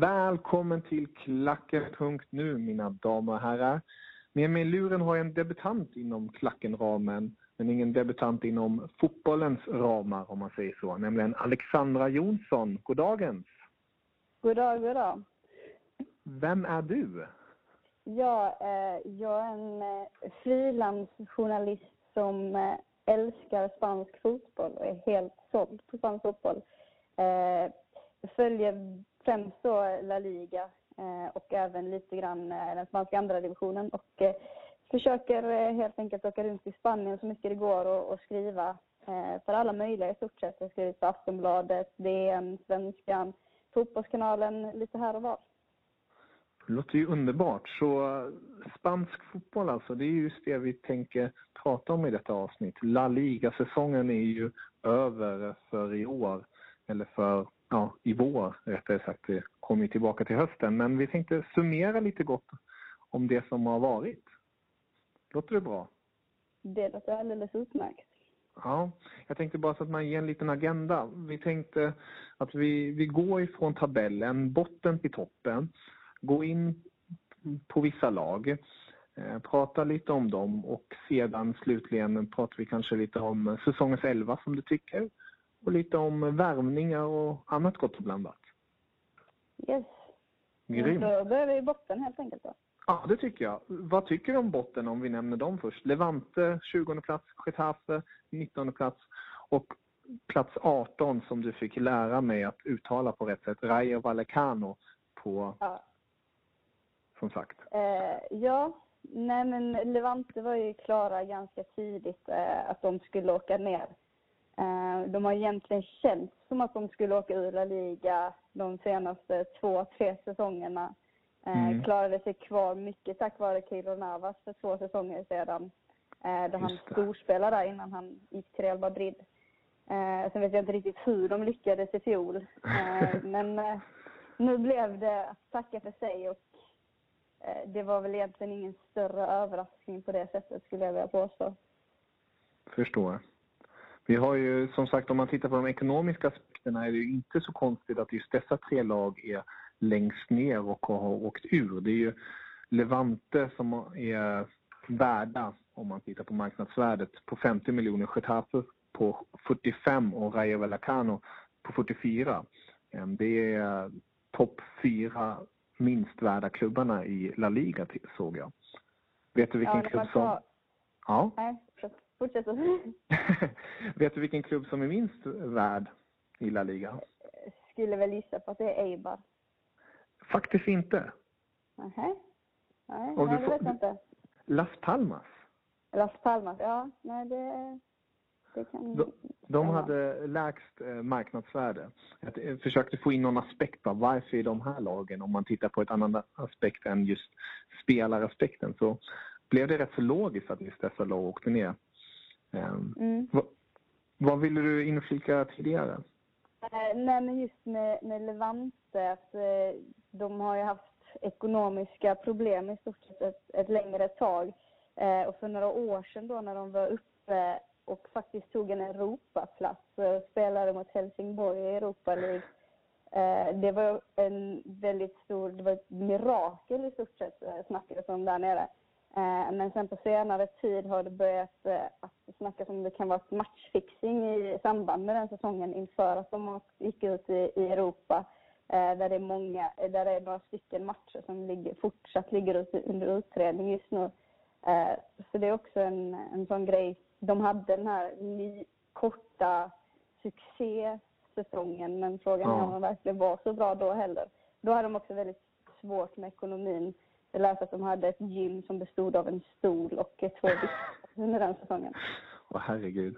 Välkommen till Klacken.nu mina damer och herrar. Med mig i luren har jag en debutant inom Klackenramen, men ingen debutant inom fotbollens ramar om man säger så, nämligen Alexandra Jonsson. God dagens! God dag, god dag. Vem är du? Ja, eh, jag är en eh, frilansjournalist som eh, älskar spansk fotboll och är helt såld på spansk fotboll. Eh, följer främst då La Liga eh, och även lite grann eh, den spanska andra divisionen och eh, försöker helt enkelt åka runt i Spanien så mycket det går och, och skriva för alla möjliga i stort sett. Jag skriver för Aftonbladet, DN, Svenskan, Fotbollskanalen, lite här och var. Det låter ju underbart. Så spansk fotboll alltså, det är just det vi tänker prata om i detta avsnitt. La Liga-säsongen är ju över för i år, eller för ja, i vår rättare sagt. Det kommer ju tillbaka till hösten. Men vi tänkte summera lite gott om det som har varit. Låter det bra? Det låter alldeles utmärkt. Ja, jag tänkte bara så att man ger en liten agenda. Vi tänkte att vi, vi går ifrån tabellen, botten till toppen, går in på vissa lag, eh, pratar lite om dem och sedan slutligen pratar vi kanske lite om säsongens elva som du tycker och lite om värvningar och annat gott och blandat. Yes. Grymt. Då börjar vi i botten helt enkelt då. Ja, det tycker jag. Vad tycker du om botten om vi nämner dem först? Levante 20 plats, Getafe 19 plats och plats 18 som du fick lära mig att uttala på rätt sätt, Rayo Vallecano på, Ja. som sagt. Eh, ja, nej men Levante var ju klara ganska tidigt eh, att de skulle åka ner. Eh, de har egentligen känts som att de skulle åka ur La Liga de senaste två, tre säsongerna. Eh, Mm. Klarade sig kvar mycket tack vare Keylor Navas för två säsonger sedan. Eh, då han storspelade där innan han gick till Real Madrid. Sen vet jag inte riktigt hur de lyckades i fjol. Men nu blev det att tacka för sig och det var väl egentligen ingen större överraskning på det sättet skulle jag vilja påstå. Förstår. Vi har ju som sagt om man tittar på de ekonomiska aspekterna är det ju inte så konstigt att just dessa tre lag är längst ner och har åkt ur. Det är ju Levante som är värda, om man tittar på marknadsvärdet, på 50 miljoner. Getafe på 45 och Rayo Vallecano på 44. Eh, Det är topp fyra minst värda klubbarna i La Liga såg jag. Vet du vilken Ja, klubb som... så- Ja. Nej, fortsätt. Vet du vilken klubb som är minst värd i La Liga? Skulle väl gissa på att det är Eibar. Faktiskt inte. Nähä? Nej, nej det får- vet jag inte. Las Palmas. Las Palmas, ja. Nej, det, kan De, de hade lägst eh, marknadsvärde. Jag eh, försökte få in någon aspekt av varför i de här lagen, om man tittar på ett annat aspekt än just spelaraspekten, så blev det rätt så logiskt att just dessa lag åkte ner. Ehm, Mm. vad, vad ville du inflika tidigare? Eh, nej, men just med, med Levante, att eh, de har ju haft ekonomiska problem i stort sett ett, ett längre tag. Eh, och för några år sedan då när de var uppe och faktiskt tog en Europaplats och spelade mot Helsingborg i Europa League. Eh, det var en väldigt stor, det var ett mirakel i stort sett snackades om där nere. Eh, men sen på senare tid har det börjat eh, att snackas om det kan vara matchfixing i samband med den säsongen inför att de gick ut i, Europa. Eh, där det är många, där det är några stycken matcher som ligger, fortsatt ligger ut, under utredning just nu. Så det är också en, en sån grej. De hade den här ny, korta succésäsongen men frågan är Ja. om de verkligen var så bra då heller. Då hade de också väldigt svårt med ekonomin. Att de hade ett gym som bestod av en stol och två byxor under den säsongen. Åh herregud.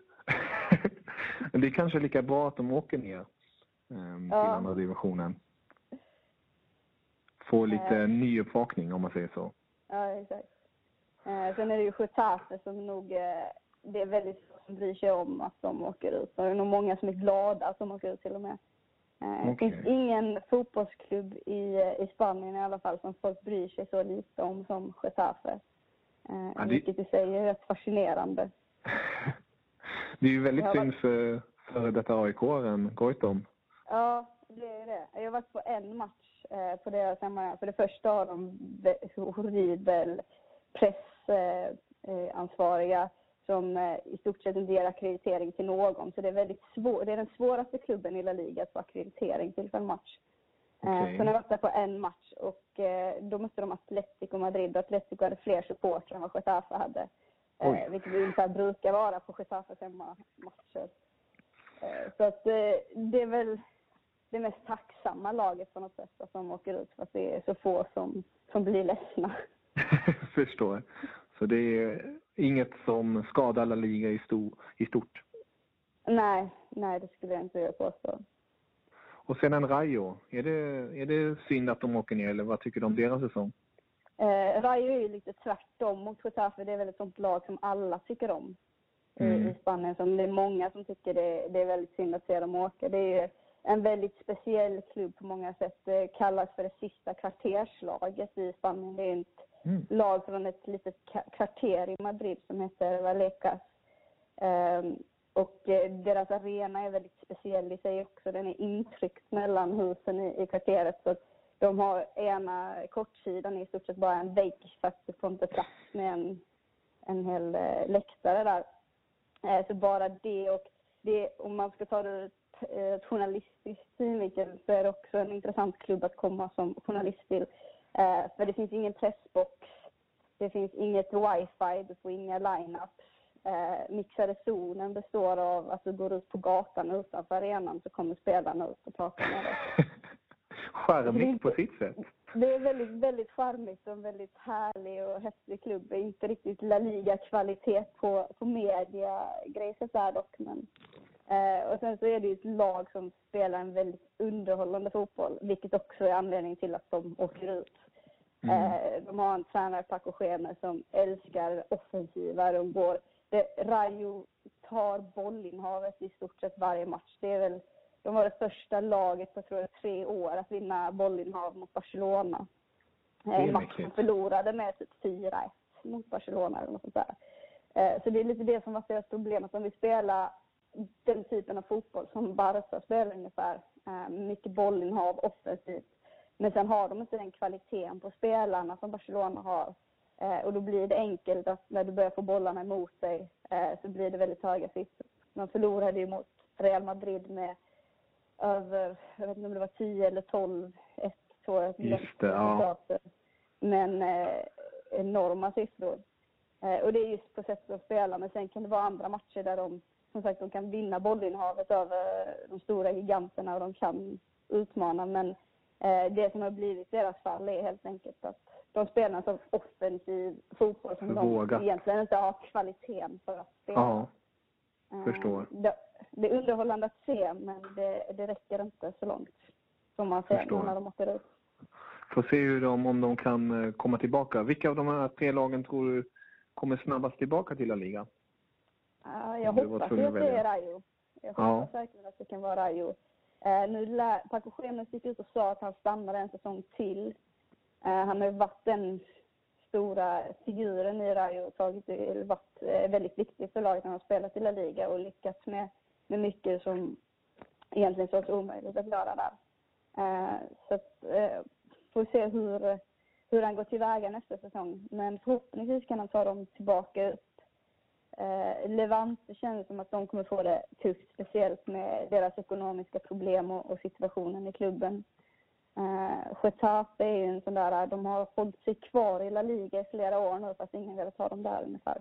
Men det är kanske lika bra att de åker ner till Ja. andra divisionen. Få lite Eh. nyuppvakning om man säger så. Ja, exakt. Eh, sen är det ju Getafe som nog, eh, det är väldigt få som bryr sig om att de åker ut. Och det är nog många som är glada att de åker ut till och med. Eh, Det Okej. finns ingen fotbollsklubb i, eh, i Spanien i alla fall som folk bryr sig så lite om som Getafe. Eh, Ja, det- Vilket i sig är rätt fascinerande. Det är ju väldigt Ja, synd för före detta AIK-aren Goitom. Ja, det är det. Jag har varit på en match eh, på deras hemma. För det första har de horribel pressansvariga eh, som eh, i stort sett inte ger akkreditering till någon. Så det är väldigt svårt. Det är den svåraste klubben i La Liga att få akkreditering till för en match. Eh, Okej. Så var där på en match och eh, då mötte de Atletico Madrid och Atletico hade fler supportrar än vad Getafe hade. Oj. Vilket ungefär brukar vara på Getafes hemmamatcher. Så att det är väl det mest tacksamma laget på något sätt att de åker ut för att det är så få som, som blir ledsna. Förstår. Så det är inget som skadar La Liga i, sto- i stort. Nej, nej det skulle jag inte vilja påstå. Och sedan Rayo, är det, är det synd att de åker ner eller vad tycker du om deras säsong? Eh, Rayo är ju lite tvärtom mot Getafe. Det är väl ett sånt lag som alla tycker om i- Mm. i Spanien. Som det är många som tycker det, det är väldigt synd att se dem åka. Det är ju en väldigt speciell klubb på många sätt. Det kallas för det sista kvarterslaget i Spanien. Det är ett Mm. lag från ett litet kvarter i Madrid som heter Vallecas. Um, och eh, deras arena är väldigt speciell i sig också. Den är intryckt mellan husen i, i kvarteret. Så de har ena kortsidan är i stort sett bara en vägg fast du får inte plats med en, en hel eh, läktare där. Eh, så bara det och det, om man ska ta det ur ett, eh, ett journalistiskt synvinkel så är det också en intressant klubb att komma som journalist till. Eh, för det finns ingen pressbox, det finns inget wifi, du får inga line-ups. Eh, mixade zonen består av att du går ut på gatan utanför arenan så kommer spelarna ut och pratar med dig. Charmigt på sitt sätt. Det är väldigt, väldigt charmigt och en väldigt härlig och häftig klubb. Inte riktigt La Liga-kvalitet på, på media-grejset där dock. Men, eh, och sen så är det ju ett lag som spelar en väldigt underhållande fotboll, vilket också är anledning till att de åker ut. Mm. Eh, de har en tränare, Paco Schemer, som älskar offensiva. Det, Rayo tar bollinnehavet i stort sett varje match. Det är väl, de var det första laget på tror jag, tre år att vinna bollinnehav mot Barcelona. En match mäktigt. som förlorade med typ 4-1 mot Barcelona eller något sånt där. Eh, Så det är lite det som var deras problem, att de vill spela den typen av fotboll som Barca spelar ungefär. Eh, Mycket bollinnehav offensivt. Men sen har de inte den kvaliteten på spelarna som Barcelona har. Eh, Och då blir det enkelt att när du börjar få bollarna emot dig eh, så blir det väldigt höga siffror. Man förlorade ju mot Real Madrid med över, jag vet inte om det var 10 eller 12, 1 tror jag. Just det, ja. Men eh, enorma siffror. Och det är just på sättet att spela. Men sen kan det vara andra matcher där de, som sagt, de kan vinna bollinnehavet över de stora giganterna och de kan utmana. Men eh, det som har blivit deras fall är helt enkelt att de spelar en sån offensiv fotboll som Vågat. de egentligen inte har kvaliteten för att spela. Ja. Förstår. Det, det är underhållande att se, men det, det räcker inte så långt som man ser Förstår. när de åker ut. Får se hur de, om de kan eh, komma tillbaka. Vilka av de här tre lagen tror du kommer snabbast tillbaka till La Liga? Ja, jag du hoppas att det är. Rayo. Jag Ja. hoppas verkligen att det kan vara Rayo. Eh, nu lär, Paco Schemes gick ut och sa att han stannar en säsong till. Eh, han har ju varit den stora figuren i Rayo och tagit, eller varit eh, väldigt viktig för laget när han har spelat i La Liga och lyckats med, med mycket som egentligen sågs omöjligt att göra där. Eh, så att, eh, får se hur, hur han går tillväga nästa säsong. Men förhoppningsvis kan han ta dem tillbaka upp. Eh, Levante känns som att de kommer få det tufft, speciellt med deras ekonomiska problem och, och situationen i klubben. Eh, Getafe är ju en sån där, de har hållit sig kvar i La Liga i flera år nu fast ingen velat ha dem där ungefär.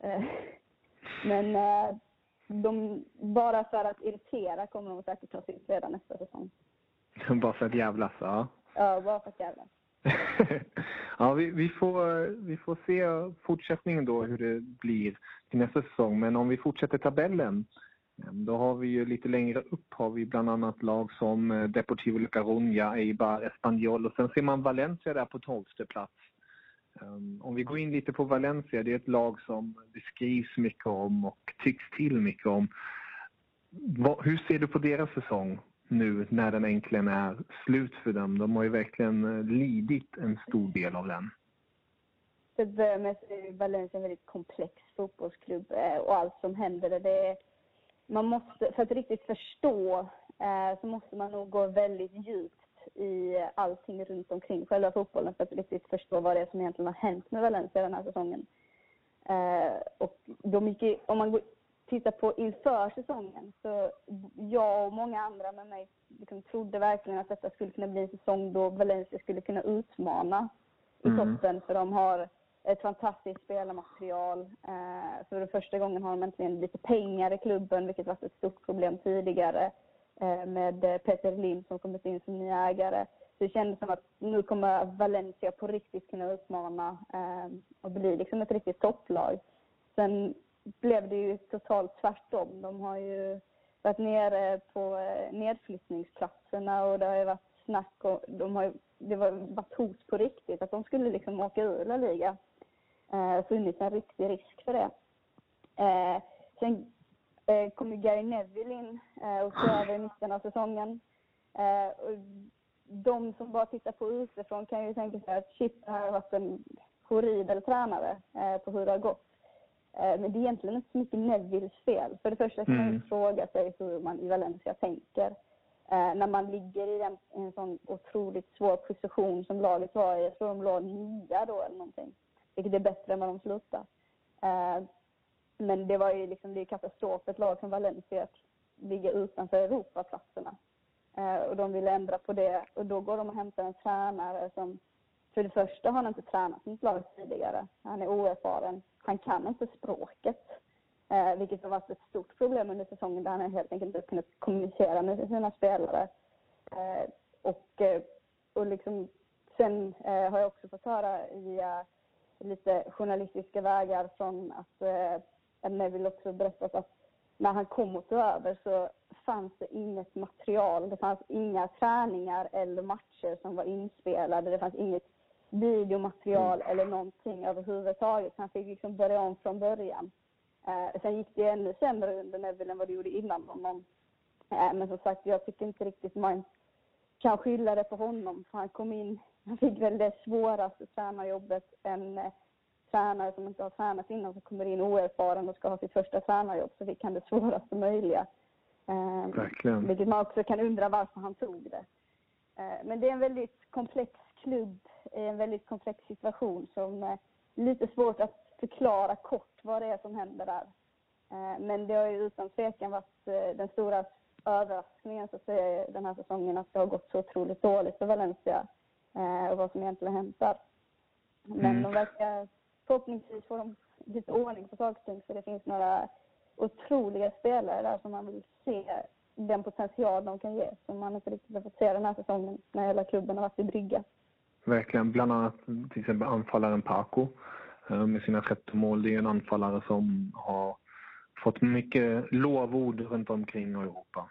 Eh, men eh, de, bara för att irritera kommer de säkert ta sig ut redan nästa säsong. Bara för att jävlas, ja. Ja, bara för att jävla. ja, vi, vi, får, vi får se fortsättningen då hur det blir till nästa säsong. Men om vi fortsätter tabellen, eh, då har vi ju lite längre upp har vi bland annat lag som eh, Deportivo La Coruña, Eibar, Espanyol och sen ser man Valencia där på tolfte plats. Ehm, om vi går in lite på Valencia, det är ett lag som det skrivs mycket om och tycks till mycket om. Hur ser du på deras säsong nu när den äntligen är slut för dem? De har ju verkligen eh, lidit en stor del av den. För att börja med så är Valencia en väldigt komplex fotbollsklubb eh, och allt som händer där. Det är, man måste, för att riktigt förstå eh, så måste man nog gå väldigt djupt i allting runt omkring själva fotbollen för att riktigt förstå vad det är som egentligen har hänt med Valencia den här säsongen. Och de gick, om man går, tittar på inför säsongen så jag och många andra med mig liksom trodde verkligen att detta skulle kunna bli en säsong då Valencia skulle kunna utmana i Mm. toppen för de har ett fantastiskt spelarmaterial. Eh, för första gången har de äntligen lite pengar i klubben, vilket varit ett stort problem tidigare. Eh, med Peter Lim som kommit in som ny ägare. Så det kändes som att nu kommer Valencia på riktigt kunna utmana eh, och bli liksom ett riktigt topplag. Sen blev det ju totalt tvärtom. De har ju varit nere på eh, nedflyttningsplatserna och det har ju varit snack och de har ju, det har varit hot på riktigt att de skulle liksom åka ur La Liga. Eh, funnits en riktig risk för det. Eh, sen eh, kom ju Gary Neville in eh, och tog över i mitten av säsongen. Eh, och de som bara tittar på utifrån kan ju tänka sig att shit, det här har varit en horribel tränare eh, på hur det har gått. Eh, men det är egentligen inte så mycket Nevilles fel. För det första kan man Mm. fråga sig hur man i Valencia tänker. Eh, när man ligger i en, en sån otroligt svår position som laget var i. Jag tror de låg nia då eller någonting. Vilket är bättre än vad de slutade. Eh, men det var ju liksom, det är katastrof ett lag som Valencia att ligga utanför Europaplatserna. Eh, och de ville ändra på det. Och då går de och hämtar en tränare som för det första har han inte tränat sitt lag tidigare. Han är oerfaren. Han kan inte språket. Eh, vilket har varit ett stort problem under säsongen där han helt enkelt inte kunnat kommunicera med sina spelare. Eh, och, eh, och liksom, sen eh, har jag också fått höra via lite journalistiska vägar från att eh, Neville också berättat att när han kom och tog över så fanns det inget material. Det fanns inga träningar eller matcher som var inspelade. Det fanns inget videomaterial eller någonting överhuvudtaget. Han fick liksom börja om från början. Eh, sen gick det ännu sämre under Neville än vad det gjorde innan honom. Eh, men som sagt, jag tycker inte riktigt man kan skylla det på honom. För han kom in, han fick väl det svåraste tränarjobbet. En eh, tränare som inte har tränat innan som kommer in oerfaren och ska ha sitt första tränarjobb så fick han det svåraste möjliga. Eh, Verkligen. vilket man också kan undra varför han tog det. Eh, Men det är en väldigt komplex klubb i en väldigt komplex situation som är lite svårt att förklara kort vad det är som händer där. Eh, Men det har ju utan tvekan varit eh, den stora överraskningen så att säga, den här säsongen att det har gått så otroligt dåligt för Valencia eh, och vad som egentligen har hänt där. Men Mm. de verkar förhoppningsvis få de lite ordning på saker och ting för det finns några otroliga spelare där som man vill se den potential de kan ge som man inte riktigt har fått se den här säsongen när hela klubben har varit i brygga. Verkligen. Bland annat till exempel anfallaren Paco eh, med sina 13 mål. Det är en anfallare som har fått mycket lovord runt omkring Europa.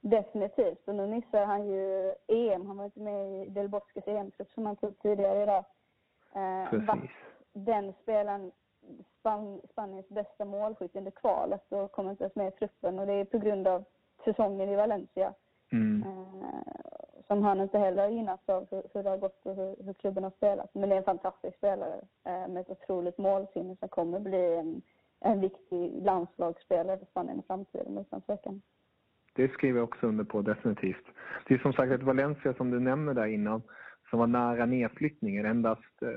Definitivt. Och nu missar han ju EM. Han var inte med i Del Bosques EM-trupp som han tog tidigare idag. Eh, Precis. Den spelaren, Span Spaniens bästa målskytt under kvalet och kommer inte ens med i truppen. Och det är på grund av säsongen i Valencia. Mm. Som han inte heller har gynnats av hur, hur det har gått och hur, hur klubben har spelat. Men det är en fantastisk spelare eh, med ett otroligt målsinne som kommer bli en, en viktig landslagsspelare för Spanien i framtiden utan tvekan. Det skriver jag också under på definitivt. Det är som sagt ett Valencia som du nämner, där innan som var nära nedflyttningen. Endast eh,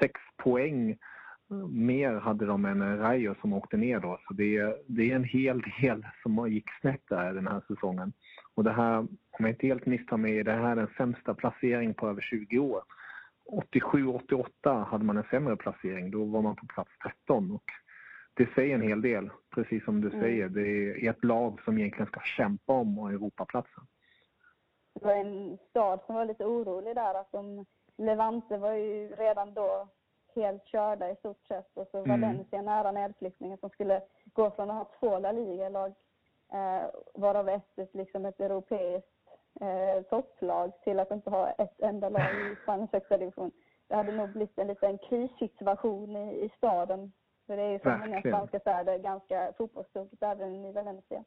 sex poäng eh, mer hade de än Rayo som åkte ner då. Så det är, det är en hel del som gick snett där den här säsongen. Och det här, om jag inte helt misstar mig, det här är den sämsta placering på över 20 år. 87-88 hade man en sämre placering, då var man på plats 13. Och det säger en hel del, precis som du mm. säger. Det är ett lag som egentligen ska kämpa om Europaplatsen. Det var en stad som var lite orolig där. Att de, Levante var ju redan då helt körda i stort sett. Och så mm. Valencia nära nedflyttningen som skulle gå från att ha två La Liga-lag, eh, varav ett liksom ett europeiskt eh, topplag, till att inte ha ett enda lag i Spaniens högsta division. Det hade nog blivit en liten krissituation i, i staden. För det är ju som många spanska städer ganska fotbollstokigt även i Valencia.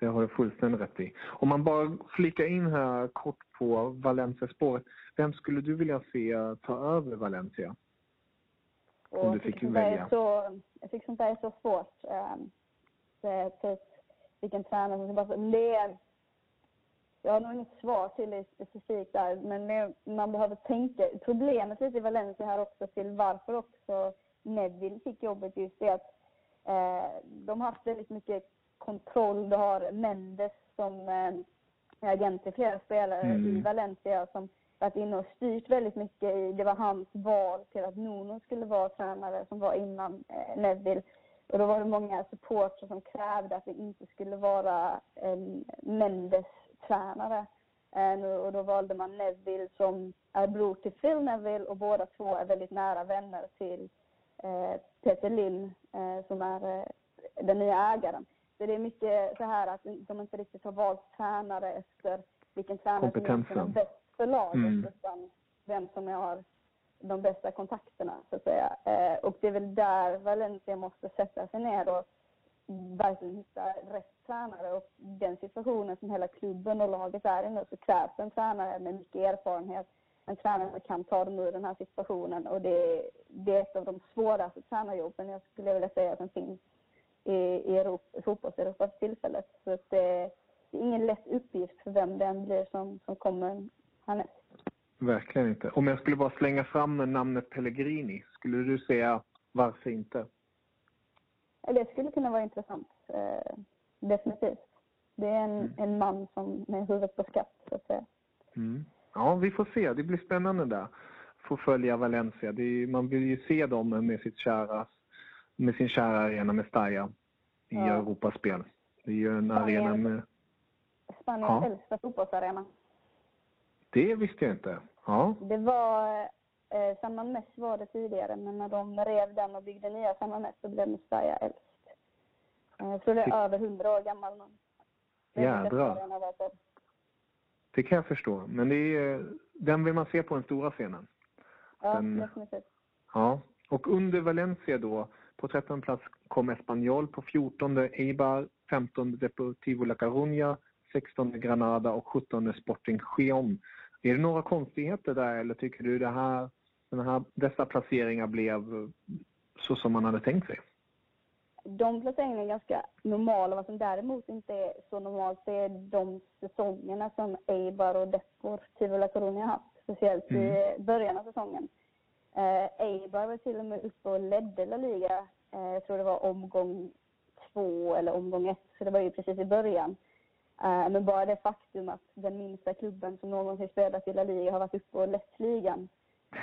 Det har du fullständigt rätt i. Om man bara flikar in här kort på Valencia-spåret. Vem skulle du vilja se ta över Valencia? Och Om du fick välja. Så, jag tycker sånt där är så svårt. Um, det, typ, vilken tränare som bara... Det, jag har nog inget svar till det specifikt där, men det, man behöver tänka. Problemet lite i Valencia här också till varför också Neville fick jobbet just är att eh, de har haft väldigt mycket kontroll. Du har Mendes som eh, agent till flera spelare mm. i Valencia som varit inne och styrt väldigt mycket i, det var hans val till att Nuno skulle vara tränare som var innan eh, Neville. Och då var det många supportrar som krävde att det inte skulle vara en Mendes tränare. Och då valde man Neville som är bror till Phil Neville och båda två är väldigt nära vänner till eh, Peter Lim eh, som är eh, den nya ägaren. Så det är mycket så här att de inte riktigt har valt tränare efter vilken tränare som är bäst för laget mm. utan vem som har de bästa kontakterna så att säga. Eh, och det är väl där Valencia måste sätta sig ner och verkligen hitta rätt tränare. Och den situationen som hela klubben och laget är i nu så krävs en tränare med mycket erfarenhet. En tränare som kan ta dem ur den här situationen och det, det är ett av de svåraste tränarjobben jag skulle vilja säga som finns i, i, Europa, fotbolls-Europa för tillfället. Så att det, det är ingen lätt uppgift för vem den blir som, som kommer härnäst. Verkligen inte. Om jag skulle bara slänga fram namnet Pellegrini, skulle du säga varför inte? Det skulle kunna vara intressant, eh, definitivt. Det är en, mm. en man som med huvudet på skatt, så att säga. Mm. Ja, vi får se. Det blir spännande där. Få följa Valencia. Är, man vill ju se dem med, sitt kära, med sin kära arena Mestalla i ja. Europaspel. Det är ju en Spanien, arena med... Spaniens ja. äldsta fotbollsarena. Det visste jag inte. Ja. Det var, eh, San Mess var det tidigare, men när de rev den och byggde nya San Mess så blev Mestalla äldst. Eh, jag tror det är över hundra år gammal nu. Jädrar. Det kan jag förstå. Men det är, den vill man se på den stora scenen. Ja, den, definitivt. Ja, och under Valencia då, på 13 plats kom Espanyol, på 14 Eibar, 15 Deportivo La Coruña, 16 Granada och 17 Sporting Gion. Är det några konstigheter där eller tycker du det här, den här, dessa placeringar blev så som man hade tänkt sig? De placeringarna är ganska normala. Vad som däremot inte är så normalt det är de säsongerna som Eibar och Deportivo La Coruña haft. Speciellt mm. i början av säsongen. Eh, Eibar var till och med uppe och ledde La Liga. Eh, jag tror det var omgång två eller omgång ett, så det var ju precis i början. Eh, men bara det faktum att den minsta klubben som någonsin spelat i La Liga har varit uppe och lett ligan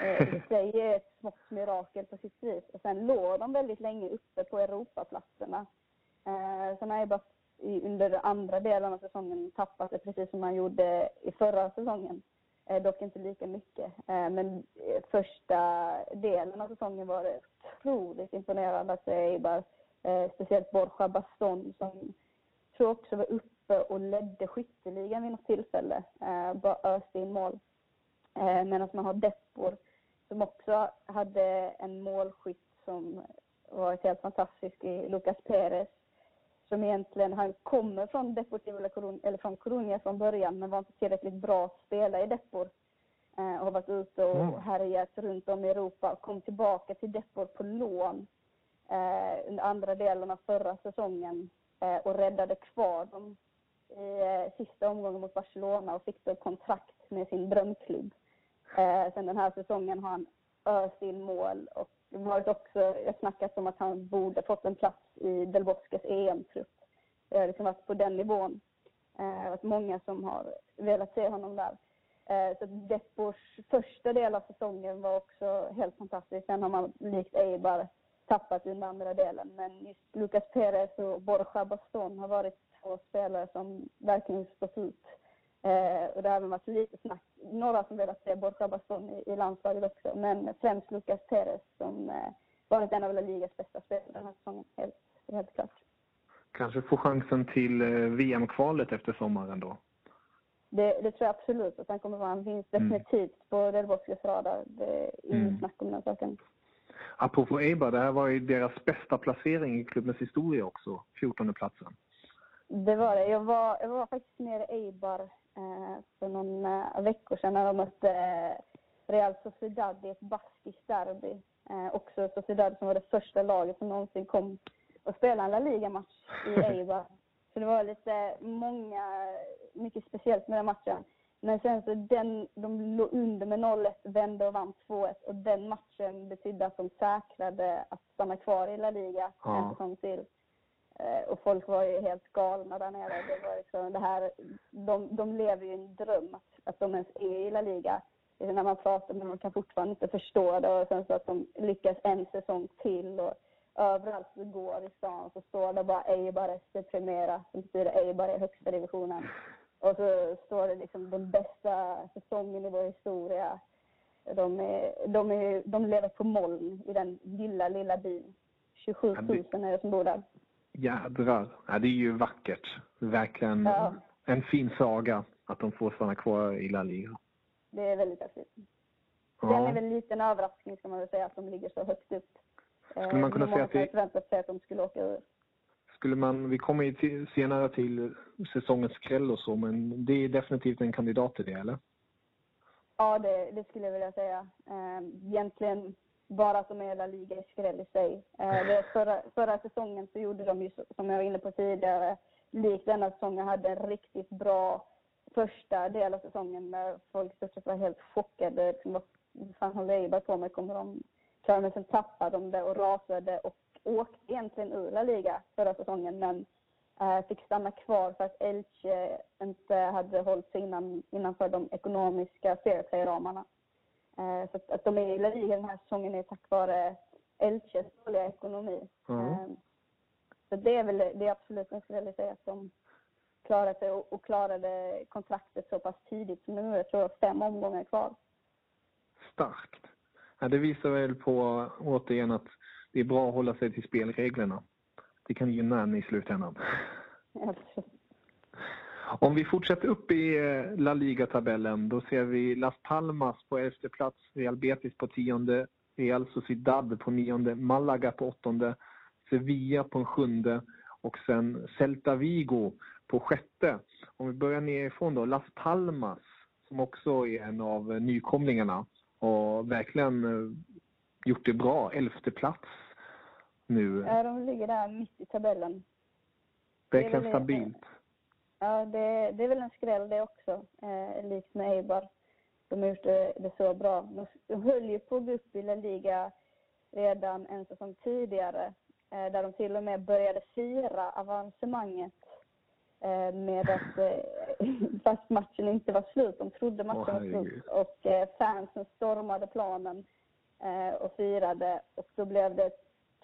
eh, i sig är ett smått mirakel på sitt vis. Och sen låg de väldigt länge uppe på Europaplatserna. Eh, sen har jag bara under andra delen av säsongen tappat det precis som man gjorde i förra säsongen. Dock inte lika mycket. Men första delen av säsongen var det otroligt imponerande att se Eibar speciellt Borja Baston som tror också var uppe och ledde skytteligan vid något tillfälle. Eh, bara öste in mål. Eh, Medan man har Deppor som också hade en målskytt som varit helt fantastisk i Lucas Perez. Som egentligen, han kommer från Deportivo La Coruña, eller från Coruña från början men var inte tillräckligt bra att spela i Depor. Eh, och har varit ute och Mm. härjat runt om i Europa och kom tillbaka till Depor på lån eh, under andra delen av förra säsongen eh, och räddade kvar dem i eh, sista omgången mot Barcelona och fick då kontrakt med sin drömklubb. Eh, sen den här säsongen har han öst in mål och varit också, jag snackat om att han borde fått en plats i Del Bosques EM-trupp. Det har liksom varit på den nivån. Eh, det har varit många som har velat se honom där. Eh, så Deppors första del av säsongen var också helt fantastisk. Sen har man likt Eibar tappat i den andra delen. Men just Lucas Perez och Borja Baston har varit två spelare som verkligen stått ut. Eh, och det har även varit lite snack, några som velat se Borja Baston i, i landslaget också. Men främst Lucas Perez som eh, varit en av La Ligas bästa spelare den här säsongen. Helt, helt klart. Kanske får chansen till eh, VM-kvalet efter sommaren då. Det, det tror jag absolut att han kommer vara. Han finns Mm. definitivt på Del Bosques radar. Det är inget Mm. snack om den saken. Apropå Eibar, det här var ju deras bästa placering i klubbens historia också. 14 platsen. Det var det. Jag var, jag var faktiskt nere i Eibar eh, för någon eh, veckor sedan när de mötte eh, Real Sociedad i ett baskiskt derby. Eh, också Sociedad som var det första laget som någonsin kom och spelade en La Liga-match i Eibar. Så det var lite många, mycket speciellt med den matchen. Men sen så den, de låg under med 0-1, vände och vann 2-1 och den matchen betydde att de säkrade att stanna kvar i La Liga Ja. en säsong till. Eh, Och folk var ju helt galna där nere. Det var liksom det här, de, de lever ju i en dröm att, att de ens är i La Liga. När man pratar med dem de kan fortfarande inte förstå det och sen så att de lyckas en säsong till och överallt du går i stan så står det bara Eibar SC Primera som betyder Eibar i högsta divisionen. Och så står det liksom den bästa säsongen i vår historia. De, är, de, är, de lever på moln i den lilla, lilla byn. 27 Ja, 000 det- är det som bor där. Jädrar. Ja, det är ju vackert. Verkligen Ja. en fin saga att de får stanna kvar i La Liga. Det är väldigt häftigt. Ja. är väl en liten överraskning ska man väl säga att de ligger så högt upp. Skulle man kunna Eh, säga att det- förväntat sig att de skulle åka ur. Skulle man, vi kommer ju till, senare till säsongens skräll och så, men det är definitivt en kandidat till det, eller? Ja, det, det skulle jag vilja säga. Eh, Egentligen bara att de är i La Liga är skräll i sig. Eh, Det, förra, förra säsongen så gjorde de ju, som jag var inne på tidigare, likt denna säsongen, hade en riktigt bra första del av säsongen där folk stort sett var helt chockade. Liksom, vad fan håller Eibar på med? Kommer de klara Men sen tappade de det och rasade och åkte egentligen ur La Liga förra säsongen men eh, fick stanna kvar för att Elche inte hade hållit sig innan, innanför de ekonomiska fair play-ramarna. Eh, så att, att de är i La Liga den här säsongen är tack vare Elches dåliga ekonomi. Ja. Eh, så det är väl det är absolut, jag skulle vilja säga att de klarade sig och, och klarade kontraktet så pass tidigt som nu. Jag tror var fem omgångar kvar. Starkt. Ja, det visar väl på, återigen, att det är bra att hålla sig till spelreglerna. Det kan gynna en i slutändan. Absolut. Om vi fortsätter upp i eh, La Liga-tabellen, då ser vi Las Palmas på elfte plats, Real Betis på tionde, Real Sociedad på nionde, Malaga på åttonde, Sevilla på en sjunde och sen Celta Vigo på sjätte. Om vi börjar nerifrån då, Las Palmas som också är en av nykomlingarna och verkligen eh, gjort det bra, elfte plats nu. Ja, de ligger där mitt i tabellen. Verkligen stabilt. Ja, det, det är väl en skräll det också, eh, likt med Eibar. De har gjort det, det så bra. De, de höll ju på att gå upp i La Liga redan en säsong tidigare, eh, där de till och med började fira avancemanget eh, med att, eh, fast matchen inte var slut, de trodde matchen Åh, var slut. Och eh, fansen stormade planen eh, och firade och då blev det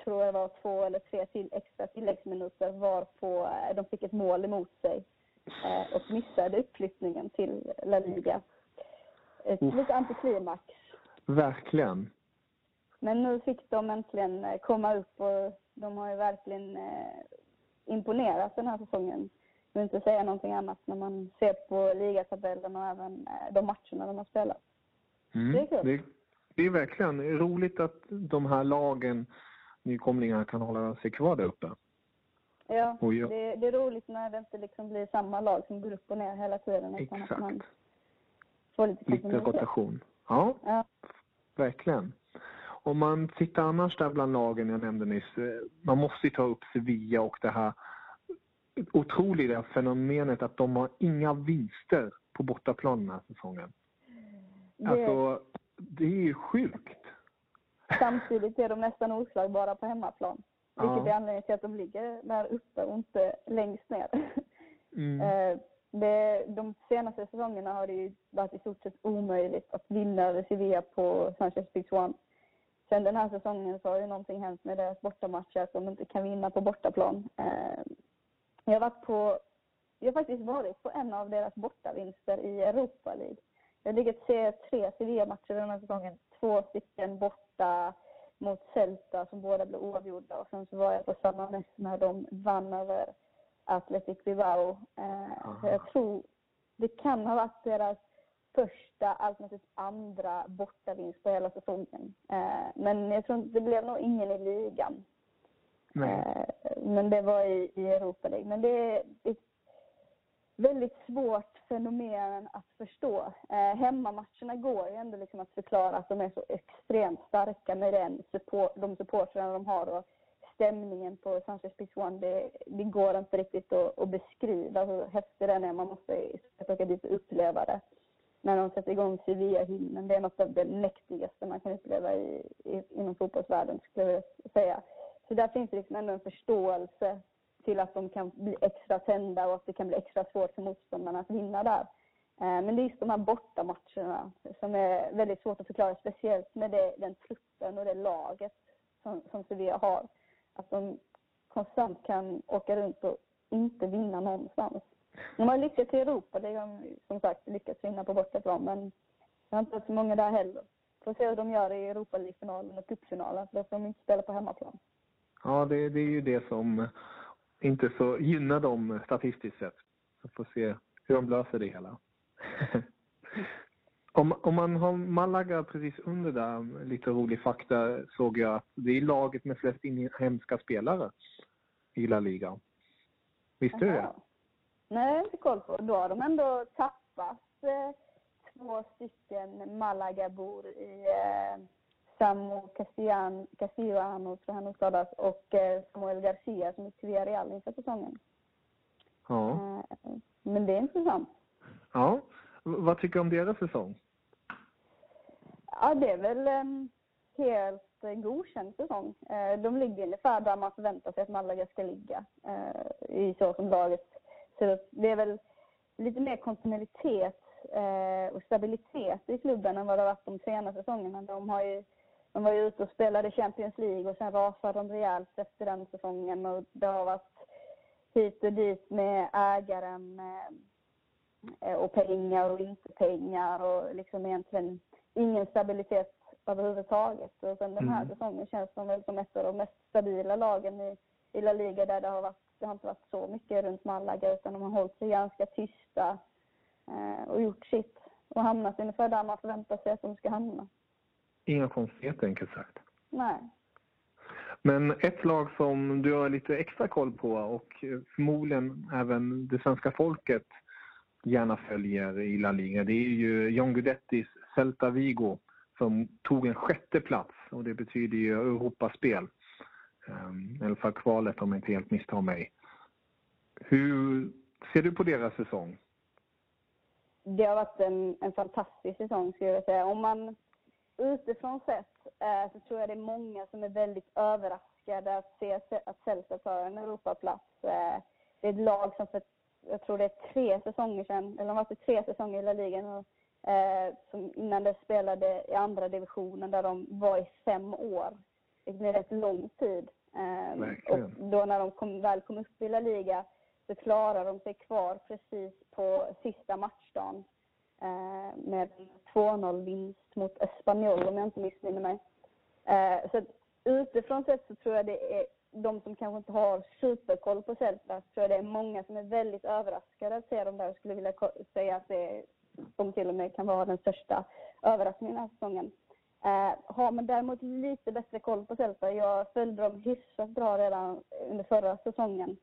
tror jag var två eller tre till extra tilläggsminuter varpå eh, de fick ett mål emot sig eh, och missade uppflyttningen till La Liga. Ett Uff. lite antiklimax. Verkligen. Men nu fick de äntligen eh, komma upp och De har ju verkligen eh, imponerat den här säsongen. Jag vill inte säga någonting annat när man ser på ligatabellen och även eh, de matcherna de har spelat. Mm. Det är kul. Det, det är verkligen roligt att de här lagen, nykomlingarna, kan hålla sig kvar där uppe. Ja, jag... det, det, är roligt när det inte liksom blir samma lag som går upp och ner hela tiden. Exakt. Att man får lite, lite rotation. Ja, ja, verkligen. Om man tittar annars där bland lagen jag nämnde nyss, eh, man måste ta upp Sevilla och det här otroliga fenomenet att de har inga vinster på bortaplan den här säsongen. Det... Alltså, det är ju sjukt. Samtidigt är de nästan oslagbara på hemmaplan. Vilket ja. är anledningen till att de ligger där uppe och inte längst ner. Mm. Eh, det, de senaste säsongerna har det ju varit i stort sett omöjligt att vinna över Sevilla på Sanchez Pizjuan. Sen den här säsongen så har ju någonting hänt med deras bortamatcher, att de inte kan vinna på bortaplan. Eh, jag har varit på, jag har faktiskt varit på en av deras bortavinster i Europa League. Jag har lyckats se tre Sevilla-matcher den här säsongen. Två stycken borta mot Celta som båda blev oavgjorda och sen så var jag på samma mäss när de vann över Athletic Bilbao. Eh, så jag tror det kan ha varit deras första alternativt andra bortavinst på hela säsongen. Eh, men jag tror inte, det blev nog ingen i ligan. Eh, men det var i, i Europa League. Men det ett väldigt svårt fenomen att förstå. Eh, hemmamatcherna går ju ändå liksom att förklara att de är så extremt starka med den support, de supportrarna de har och stämningen på Sanchez Pizjuan. Det, det går inte riktigt att, att beskriva hur häftig den är. Man måste åka dit och uppleva det. När de sätter igång Sevilla-hymnen. Det är något av det mäktigaste man kan uppleva i, i, inom fotbollsvärlden skulle jag säga. Så där finns det liksom ändå en förståelse till att de kan bli extra tända och att det kan bli extra svårt för motståndarna att vinna där. Eh, men det är just de här bortamatcherna som är väldigt svårt att förklara, speciellt med det, den truppen och det laget som, som Sevilla har. Att de konstant kan åka runt och inte vinna någonstans. De har lyckats i Europa, det har de som sagt lyckats vinna på bortaplan, men det har inte varit så många där heller. Får se hur de gör i Europa League-finalen och cupfinalen, för då får de inte spela på hemmaplan. Ja, det, det är ju det som inte så gynnar dem statistiskt sett. Så får se hur de löser det hela. om, om man har Malaga precis under där, lite rolig fakta, såg jag att det är laget med flest inhemska spelare i La Liga. Visste du det? Nej, inte koll på. Då har de ändå tappat eh, två stycken Malaga-bor i eh, Samu Castellano, Castellano tror han uttalas, och eh, Samuel Garcia som är till Villarreal inför säsongen. Ja. Eh, men det är intressant. Ja. Vad tycker du om deras säsong? Ja, det är väl en helt godkänd säsong. Eh, de ligger ungefär där man förväntar sig att Malaga ska ligga i så som laget ser ut. Det är väl lite mer kontinuitet och stabilitet i klubben än vad det har varit de senaste säsongerna. De har ju de var ju ute och spelade Champions League och sen rasade de rejält efter den säsongen och det har varit hit och dit med ägaren eh, och pengar och inte pengar och liksom egentligen ingen stabilitet överhuvudtaget. Och sen den här mm. säsongen känns de väl som ett av de mest stabila lagen i, i La Liga där det har, varit, det har inte varit så mycket runt Malaga utan de har hållit sig ganska tysta eh, och gjort sitt och hamnat ungefär där man förväntar sig att de ska hamna. Inga konstigheter enkelt sagt. Nej. Men ett lag som du har lite extra koll på och förmodligen även det svenska folket gärna följer i La Liga, det är ju John Guidettis Celta Vigo som tog en sjätte plats och det betyder ju Europaspel. Um, I alla fall kvalet om jag inte helt misstar mig. Hur ser du på deras säsong? Det har varit en, en fantastisk säsong skulle jag säga. Om man utifrån sett eh, så tror jag det är många som är väldigt överraskade att se att Celta tar en Europaplats. Eh, det är ett lag som för, jag tror det är tre säsonger sedan, eller de har varit tre säsonger i La Liga och, eh, som innan det spelade i andra divisionen där de var i fem år. Det är rätt lång tid. Eh, och då när de kom, väl kom upp i La Liga så klarade de sig kvar precis på sista matchdagen Eh, med 2-0-vinst mot Espanyol om jag inte missminner mig. Eh, så utifrån sett så tror jag det är de som kanske inte har superkoll på Celta tror jag det är många som är väldigt överraskade att se dem där och skulle vilja säga att det de till och med kan vara den största överraskningen den här säsongen. Eh, har man däremot lite bättre koll på Celta, jag följde dem hyfsat bra redan under förra säsongen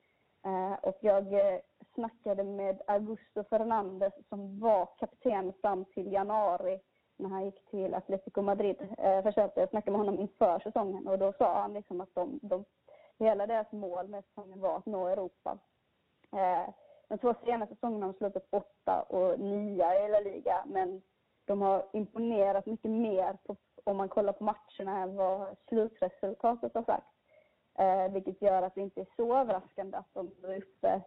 eh, och jag eh, snackade med Augusto Fernandes som var kapten fram till januari när han gick till Atletico Madrid eh, försökte snacka Jag snackade med honom inför säsongen och då sa han liksom att de, de, hela deras mål med säsongen var att nå Europa. Eh, de två senaste säsongerna har de slutat åtta och nia i La Liga men de har imponerat mycket mer på, om man kollar på matcherna än vad slutresultatet har sagt. Eh, vilket gör att det inte är så överraskande att de är uppe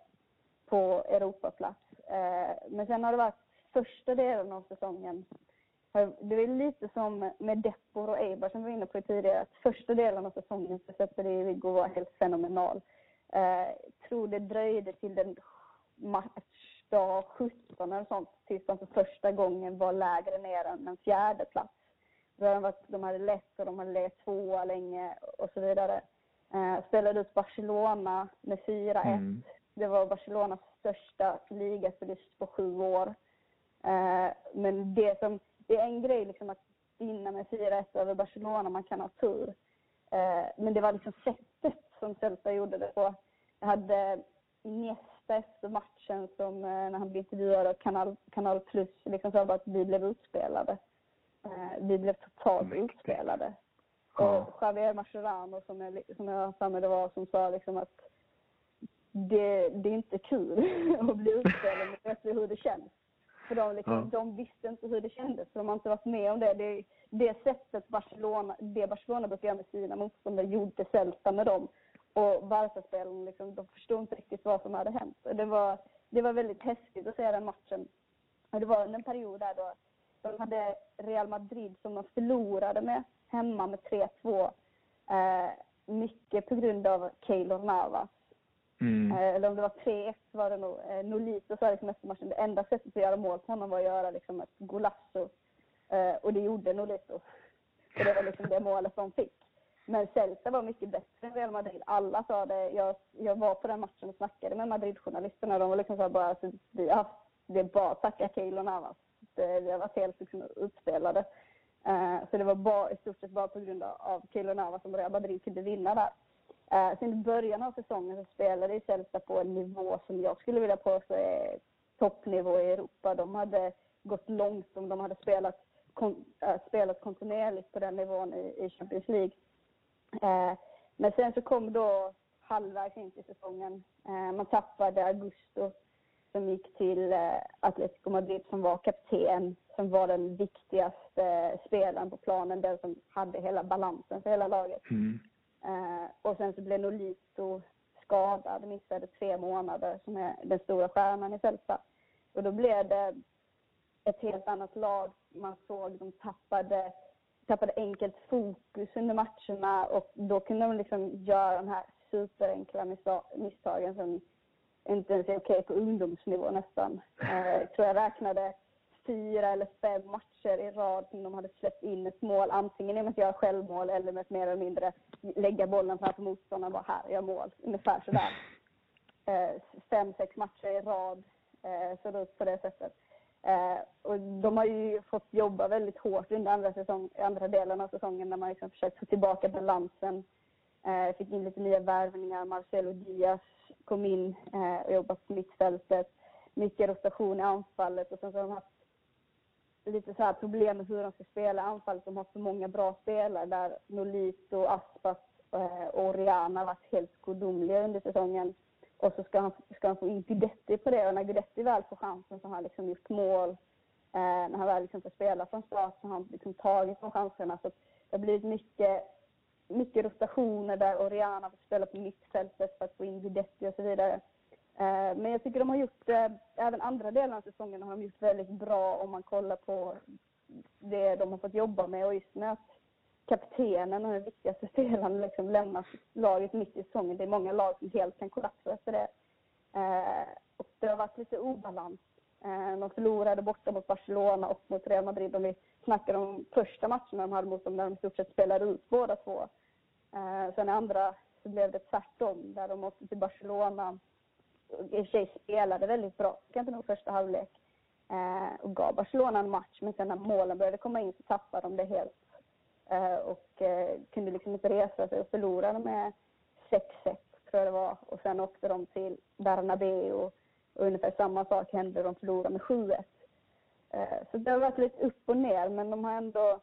på Europaplats. Eh, men sen har det varit första delen av säsongen det är lite som med Depor och Eibar som vi var inne på tidigare. Att första delen av säsongen så släppte det Viggo var helt fenomenal. Eh, tror det dröjde till den matchdag 17 eller sånt tills de för första gången var lägre ner än en fjärde plats. De hade lett och de hade legat tvåa länge och så vidare. Eh, spelade ut Barcelona med 4-1. Mm. Det var Barcelonas största ligaförlust på sju år. Eh, men det som, det är en grej liksom att vinna med 4-1 över Barcelona, man kan ha tur. Eh, men det var liksom sättet som Celta gjorde det på. Jag hade Iniesta efter matchen som eh, när han blev intervjuad av Kanal, Kanal Plus liksom sa att vi blev utspelade. Vi blev totalt mm. utspelade. Och Javier Mascherano som jag, som jag för mig det var som sa liksom att det, det är inte kul att bli utspelad, men vet hur det känns. För de, liksom, ja. de visste inte hur det kändes, för de har inte varit med om det. Det, det sättet Barcelona, det Barcelona brukar göra med sina motståndare gjorde Celta med dem. Och Barca-spelarna liksom, de förstod inte riktigt vad som hade hänt. Det var, det var väldigt häftigt att se den matchen. Och det var en period där då de hade Real Madrid som de förlorade med hemma med 3-2. Eh, mycket på grund av Keylor Navas. Mm. Eh, eller om det var 3-1 var det nog. Eh, Nolito sa liksom efter matchen det enda sättet att göra mål på honom var att göra liksom ett golasso. Eh, och det gjorde Nolito. Så det var liksom det målet de fick. Men Celta var mycket bättre än Real Madrid. Alla sa det. Jag, jag var på den matchen och snackade med Madrid-journalisterna. De var liksom så bara, alltså, vi har, det är bara att tacka Keylor Navas. Det, vi har varit helt liksom, uppspelade. Eh, så det var bara, i stort sett bara på grund av, av Keylor Navas som Real Madrid kunde vinna där. Eh, sen i början av säsongen så spelade Celta på en nivå som jag skulle vilja påstå är toppnivå i Europa. De hade gått långt om de hade spelat, kon, äh, spelat kontinuerligt på den nivån i, i Champions League. Eh, men sen så kom då halvvägs in till säsongen. Eh, man tappade Augusto som gick till eh, Atletico Madrid som var kapten, som var den viktigaste spelaren på planen, den som hade hela balansen för hela laget. Mm. Eh, och sen så blev Nolito skadad, missade tre månader, som är den stora stjärnan i Celta. Och då blev det ett helt annat lag. Man såg de tappade tappade enkelt fokus under matcherna och då kunde de liksom göra de här superenkla misstagen som inte ens är okej okay på ungdomsnivå nästan. Eh, tror jag räknade fyra eller fem matcher i rad som de hade släppt in ett mål, antingen genom att göra självmål eller med att mer eller mindre lägga bollen framför motståndaren och bara här, jag mål. Ungefär sådär. Eh, fem, sex matcher i rad eh, såg det ut på det sättet. Eh, och de har ju fått jobba väldigt hårt under andra, säsong, andra delen av säsongen när man liksom försökt få tillbaka balansen. Eh, fick in lite nya värvningar. Marcelo Diaz kom in eh, och jobbade på mittfältet. Mycket rotation i anfallet och sen så har de haft lite så här problem med hur de ska spela anfallet. De har för många bra spelare där Nolito, Aspas eh, och Oriana varit helt gudomliga under säsongen. Och så ska han, ska han få in Guidetti på det och när Guidetti väl får chansen så har han liksom gjort mål. Eh, när han väl liksom får spela från start så har han liksom tagit de chanserna. Så det har blivit mycket, mycket rotationer där Oriana får spela på mittfältet för att få in Guidetti och så vidare. Eh, men jag tycker de har gjort, eh, även andra delar av säsongen har de gjort väldigt bra om man kollar på det de har fått jobba med och just med att kaptenen och den viktigaste spelaren liksom lämnar laget mitt i säsongen. Det är många lag som helt kan kollapsa efter det. Eh, och det har varit lite obalans. De förlorade borta mot Barcelona och mot Real Madrid. Om vi snackar om första matcherna de hade mot dem, när de i stort sett spelade ut båda två. Sen i andra så blev det tvärtom där de åkte till Barcelona. I och för sig spelade väldigt bra, kan inte nog första halvlek. Eh, och gav Barcelona en match, men sen när målen började komma in så tappade de det helt. Eh, och eh, kunde liksom inte resa sig och förlorade med 6-1 tror jag det var. Och sen åkte de till Bernabeu och ungefär samma sak hände. De förlorade med 7-1. Eh, så det har varit lite upp och ner, men de har ändå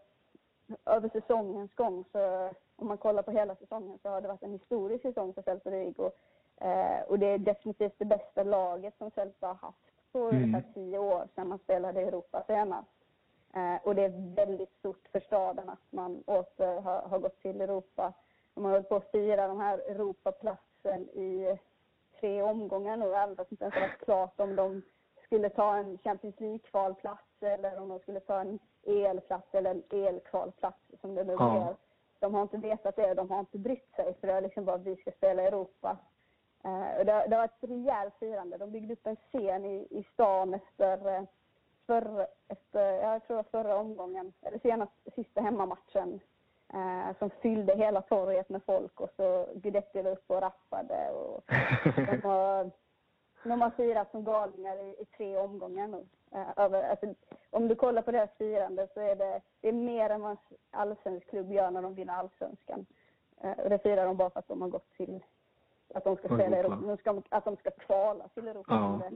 över säsongens gång, så om man kollar på hela säsongen, så har det varit en historisk säsong för Celta Vigo. Eh, och det är definitivt det bästa laget som Celta har haft på mm. ungefär tio år sedan man spelade i Europa senast. Eh, och det är väldigt stort för staden att man åter har, har gått till Europa. De har hållit på att fira den här Europaplatsen i tre omgångar nu, även inte ens har varit klart om de skulle ta en Champions League-kvalplats eller om de skulle ta en EL-plats eller en EL-kvalplats som det nu ja. är. De har inte vetat det, de har inte brytt sig för det är liksom bara att vi ska spela i Europa. Uh, det, det var ett rejält firande. De byggde upp en scen i, i stan efter, uh, för, efter, jag tror förra omgången, eller senast, sista hemmamatchen. Uh, som fyllde hela torget med folk och så Guidetti var uppe och rappade. Och de har de har firat som galningar i, i tre omgångar nu. Uh, över, alltså, om du kollar på deras firande så är det, det är mer än vad en allsvensk klubb gör när de vinner allsvenskan. Uh, och det firar de bara för att de har gått till att de ska spela Europa, att de ska kvala till Europa. Ja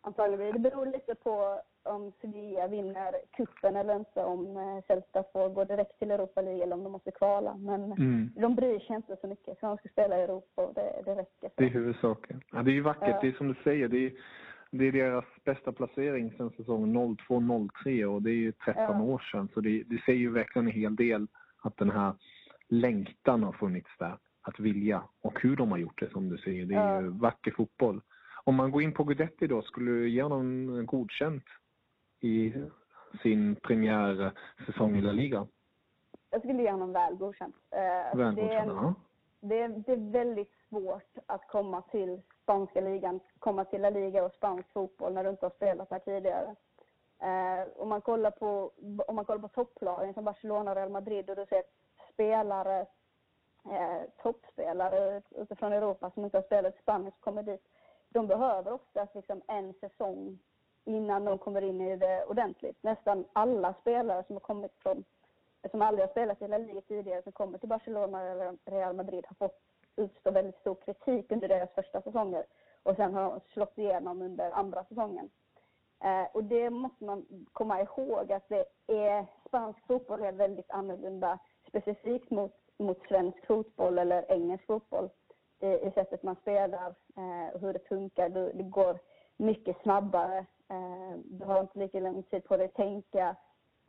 antagligen. Det beror lite på om Sevilla vinner kuppen eller inte, om eh, Celta får gå direkt till Europa League eller om de måste kvala. Men mm. de bryr sig inte så mycket, för de ska spela i Europa och det, det räcker. Det är huvudsaken. Ja, det är ju vackert, ja. det är som du säger, det är, det är deras bästa placering sedan säsongen 02-03 och det är ju 13 ja. år sedan. Så det, det säger ju verkligen en hel del att den här längtan har funnits där, att vilja och hur de har gjort det som du säger. Det är ju vacker fotboll. Om man går in på Guidetti då, skulle du ge honom godkänt i sin premiärsäsong i La Liga? Jag skulle ge honom väl godkänt. Eh, väl det, är, ja. det, är, det är väldigt svårt att komma till spanska ligan, komma till La Liga och spansk fotboll när du inte har spelat här tidigare. Eh, om, man kollar på, om man kollar på topplagen som Barcelona och Real Madrid och du ser spelare, eh, toppspelare utifrån Europa som inte har spelat i Spanien som kommer dit de behöver oftast liksom en säsong innan de kommer in i det ordentligt. Nästan alla spelare som har kommit från, som aldrig har spelat i La Liga tidigare, som kommer till Barcelona eller Real Madrid har fått utstå väldigt stor kritik under deras första säsonger och sen har de slått igenom under andra säsongen. Eh, och det måste man komma ihåg att det är, spansk fotboll är väldigt annorlunda specifikt mot, mot svensk fotboll eller engelsk fotboll i, i sättet man spelar eh, och hur det funkar. Du, det går mycket snabbare. Eh, du har inte lika lång tid på dig att tänka.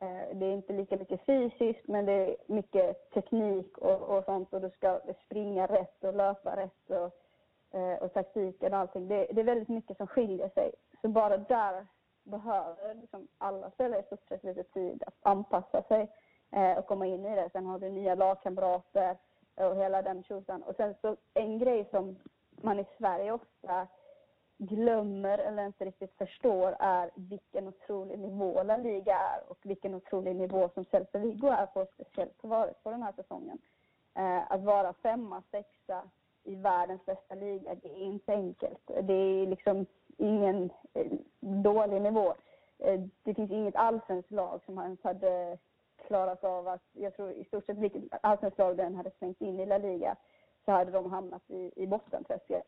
Eh, det är inte lika mycket fysiskt men det är mycket teknik och, och sånt och du ska springa rätt och löpa rätt och, eh, och taktiken och allting. Det, det, är väldigt mycket som skiljer sig. Så bara där behöver liksom alla spelare i stort sett lite tid att anpassa sig Eh, och komma in i det. Sen har du nya lagkamrater och hela den tjosan. Och sen så en grej som man i Sverige ofta glömmer eller inte riktigt förstår är vilken otrolig nivå La Liga är och vilken otrolig nivå som Celta Vigo är på, speciellt har varit på den här säsongen. Eh, att vara femma, sexa i världens bästa liga, det är inte enkelt. Det är liksom ingen eh, dålig nivå. Eh, det finns inget allsvenskt lag som ens hade klarat av att, jag tror i stort sett vilket allsvenskt lag den hade slängt in i La Liga så hade de hamnat i, i bottenträsket.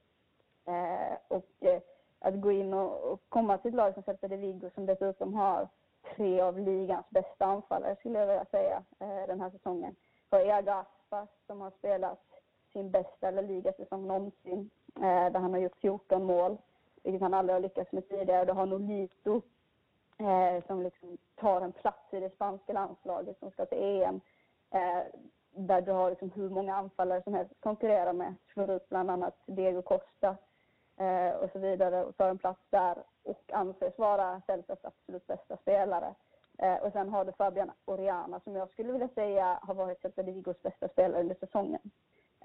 Eh, och eh, att gå in och, och, komma till ett lag som Celta de Vigo som dessutom har tre av ligans bästa anfallare skulle jag vilja säga eh, den här säsongen. Har Iago Aspas som har spelat sin bästa La Liga-säsong någonsin eh, där han har gjort 14 mål vilket han aldrig har lyckats med tidigare. Du har Nolito eh, som liksom tar en plats i det spanska landslaget som ska till EM. Eh, där du har liksom hur många anfallare som helst att konkurrera med. Slår ut bland annat Diego Costa eh, och så vidare och tar en plats där och anses vara Celtas absolut bästa spelare. Eh, och sen har du Fabian Oriana som jag skulle vilja säga har varit Celta Vigos bästa spelare under säsongen.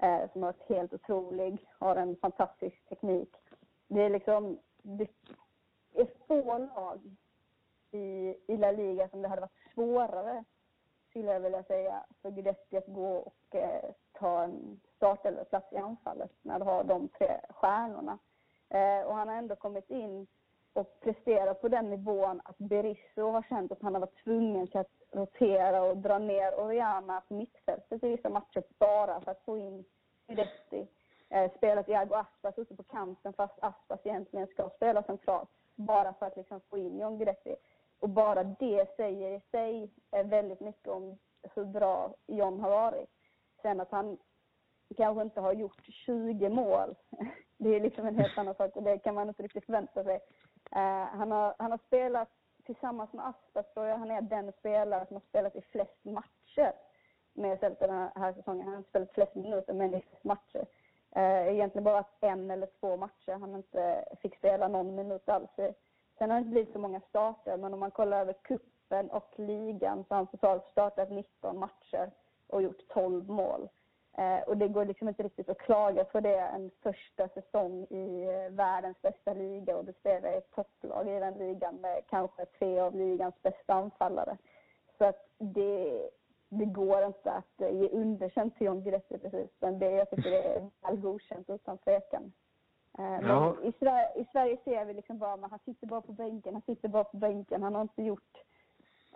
Eh, som har varit helt otrolig, har en fantastisk teknik. Det är liksom, det är få lag i, i La Liga som det hade varit svårare skulle jag vilja säga, för Guidetti att gå och eh, ta en startelvaplats i anfallet när du har de tre stjärnorna. Eh, och han har ändå kommit in och presterat på den nivån att Berizzo har känt att han har varit tvungen till att rotera och dra ner Oriana på mittfältet i vissa matcher bara för att få in Guidetti. Eh, spelat Iago Aspas ute på kanten fast Aspas egentligen ska spela centralt bara för att liksom få in John Guidetti. Och bara det säger i sig väldigt mycket om hur bra John har varit. Sen att han kanske inte har gjort 20 mål, det är liksom en helt annan sak och det kan man inte riktigt förvänta sig. Uh, han, har, han har spelat tillsammans med Aspas, tror jag han är den spelare som har spelat i flest matcher med Celta den här säsongen. Han har spelat flest minuter, men i flest matcher. Uh, egentligen bara en eller två matcher han inte fick spela någon minut alls i. Sen har det inte blivit så många starter, men om man kollar över kuppen och ligan så har han totalt startat 19 matcher och gjort 12 mål. Eh, och det går liksom inte riktigt att klaga på det en första säsong i eh, världens bästa liga och du spelar i ett topplag i den ligan med kanske tre av ligans bästa anfallare. Så att det, det går inte att eh, ge underkänt till John Guidetti precis, men det, jag tycker det är väl godkänt utan tvekan. Eh, ja. i, Sverige, i, Sverige, ser vi liksom bara att han sitter bara på bänken, han sitter bara på bänken. Han har inte gjort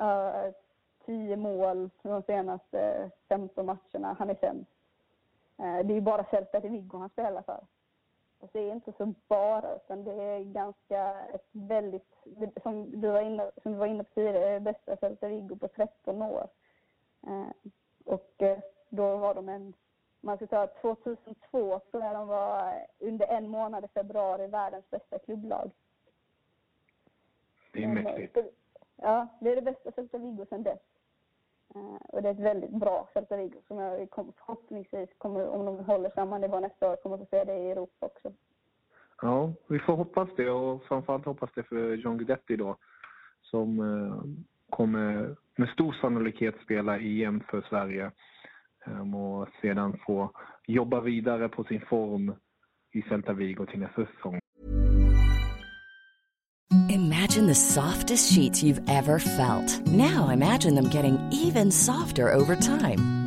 uh, tio mål de senaste 15 matcherna. Han är sämst. Uh, det är ju bara Celta de Vigo han spelar för. Och det är inte så bara, utan det är ganska ett väldigt, som du var inne, som du var inne på tidigare, bästa Celta Vigo på 13 år. Uh, och då var de en man ska säga 2002 tror jag de var under en månad i februari världens bästa klubblag. Det är mäktigt. Ja, det är det bästa Celta Vigo sedan dess. Uh, och det är ett väldigt bra Celta Vigo som jag kommer, förhoppningsvis kommer, om de håller samma nivå nästa år, kommer få se det i Europa också. Ja, vi får hoppas det och framförallt hoppas det för John Guidetti då som uh, kommer med stor sannolikhet spela EM för Sverige Ehm, och sedan få jobba vidare på sin form i Celta Vigo till nästa säsong. Imagine the softest sheets you've ever felt. Now imagine them getting even softer over time.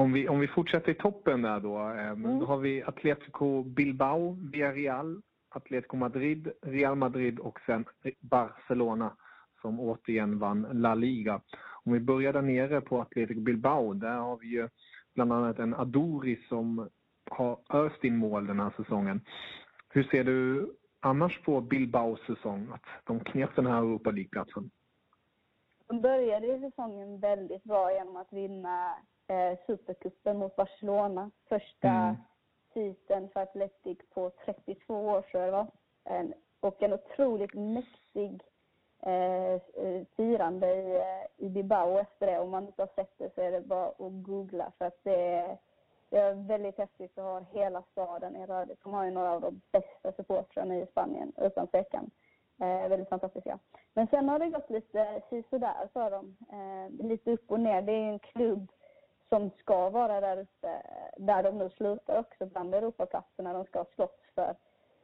Om vi, om vi fortsätter i toppen där då, eh, mm. då har vi Atletico Bilbao, Villarreal, Atletico Madrid, Real Madrid och sen Barcelona som återigen vann La Liga. Om vi börjar där nere på Atletico Bilbao, där har vi ju bland annat en Adori som har öst in mål den här säsongen. Hur ser du annars på Bilbaos säsong, att de knep den här Europa League-platsen? De började säsongen väldigt bra genom att vinna eh, Supercupen mot Barcelona. Första mm. titeln för Atletic på 32 år tror jag det var. En, och en otroligt mäktig eh, eh, firande i, eh, i Bilbao efter det. Om man inte har sett det så är det bara att googla för att det är, det är väldigt häftigt att ha hela staden i rörelse. De har ju några av de bästa supportrarna i Spanien utan tvekan. Eh, väldigt fantastiska. Men sen har det gått lite sisådär för dem. Eh, lite upp och ner. Det är en klubb som ska vara där uppe, där de nu slutar också bland Europaplatserna. De ska slåss för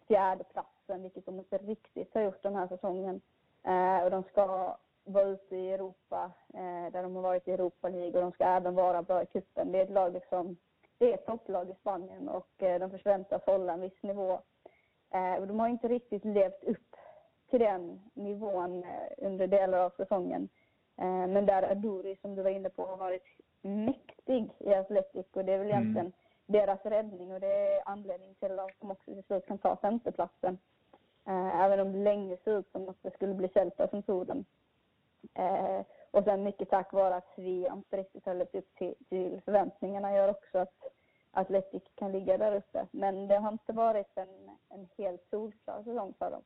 fjärdeplatsen, vilket de inte riktigt har gjort den här säsongen. Eh, och de ska vara ute i Europa, eh, där de har varit i Europa League och de ska även vara bra i cupen. Det är ett lag liksom, det är ett topplag i Spanien och eh, de förväntas hålla en viss nivå. Eh, och de har inte riktigt levt upp till den nivån eh, under delar av säsongen. Eh, men där Aduri, som du var inne på, har varit mäktig i Atletic och det är väl mm. egentligen deras räddning och det är anledningen till att de också till slut kan ta femteplatsen. Eh, även om det länge såg ut som att det skulle bli Celta som tog den. Eh, och sen mycket tack vare att vi inte riktigt har levt upp till, till förväntningarna gör också att Atletic kan ligga där uppe. Men det har inte varit en, en helt solklar säsong för dem.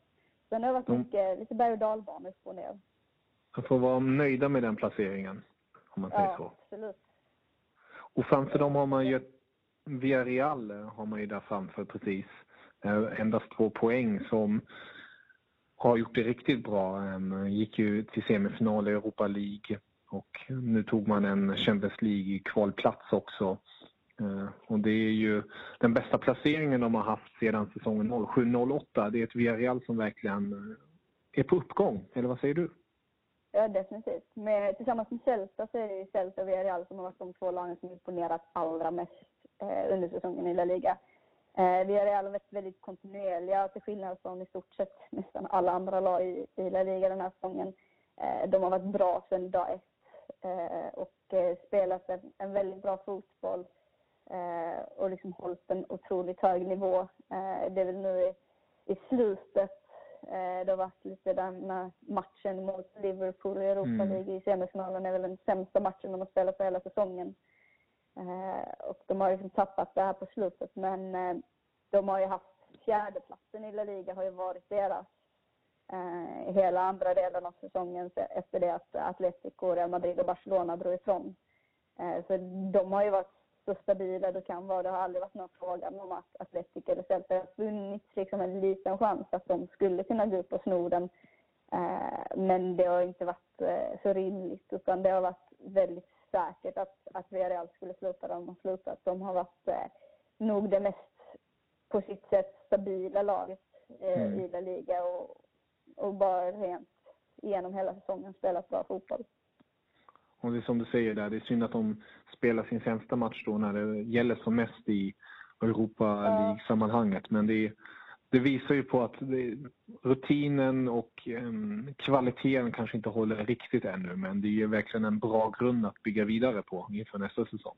Sen har det varit mycket, lite berg och dalbana upp och ner. De får vara nöjda med den placeringen, om man säger ja, så. absolut. Och framför dem har man ju Villarreal har man ju där framför precis. Eh, endast två poäng som har gjort det riktigt bra. Ehm, gick ju till semifinal i Europa League och nu tog man en Champions League-kvalplats också. Eh, och det är ju den bästa placeringen de har haft sedan säsongen 07-08. Det är ett Villarreal som verkligen eh, är på uppgång, eller vad säger du? Ja, definitivt. Men tillsammans med Celta så är det ju Celta och Villarreal som har varit de två lagen som imponerat allra mest eh, under säsongen i La Liga. Eh, Villarreal har varit väldigt kontinuerliga till skillnad från i stort sett nästan alla andra lag i, i La Liga den här säsongen. Eh, de har varit bra sedan dag ett eh, och eh, spelat en, en, väldigt bra fotboll eh, och liksom hållit en otroligt hög nivå. Eh, det är väl nu i, i slutet det har varit lite den matchen mot Liverpool i Europa mm. League mm. i semifinalen är väl den sämsta matchen de har spelat på hela säsongen. Eh, och de har liksom tappat det här på slutet men eh, de har ju haft fjärdeplatsen i La Liga har ju varit deras eh, hela andra delen av säsongen efter det att Atletico, Real Madrid och Barcelona drog ifrån. Så de har ju varit så stabila det kan vara. Det har aldrig varit någon fråga om att Atletico eller Celta har funnits liksom en liten chans att de skulle kunna gå upp och sno den. Men det har inte varit så rimligt utan det har varit väldigt säkert att, att Villarreal skulle sluta där de har slutat. De har varit eh, nog det mest, på sitt sätt, stabila laget eh, mm. i La Liga och, och bara rent genom hela säsongen spelat bra fotboll. Och det är som du säger där, det är synd att de spelar sin sämsta match då när det gäller som mest i Europa League-sammanhanget. Men det det visar ju på att det, rutinen och um, kvaliteten kanske inte håller riktigt ännu men det är verkligen en bra grund att bygga vidare på inför nästa säsong.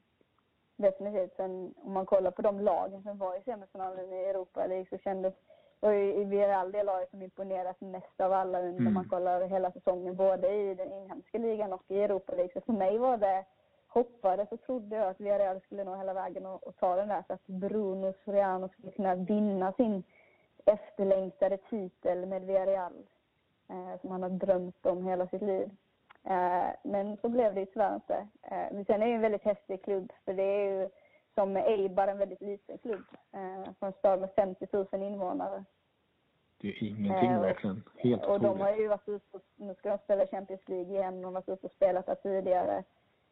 Definitivt. Sen om man kollar på de lagen som var i semifinalen i Europa League så kändes och i Villarreal det laget som imponerat mest av alla mm. när man kollar hela säsongen både i den inhemska ligan och i Europa League. Så för mig var det hoppades och trodde jag att Villarreal skulle nå hela vägen och, och ta den där så att Bruno Soriano skulle kunna vinna sin efterlängtade titel med Villarreal eh, som han har drömt om hela sitt liv. Eh, men så blev det ju tyvärr inte. Eh, men sen är det en väldigt häftig klubb för det är ju som Eibar en väldigt liten klubb. Eh, från en stad med 50 000 invånare. Det är ingenting eh, verkligen. Helt Och de har ju varit ute och, nu ska de spela Champions League igen. De har varit ute och spelat där tidigare.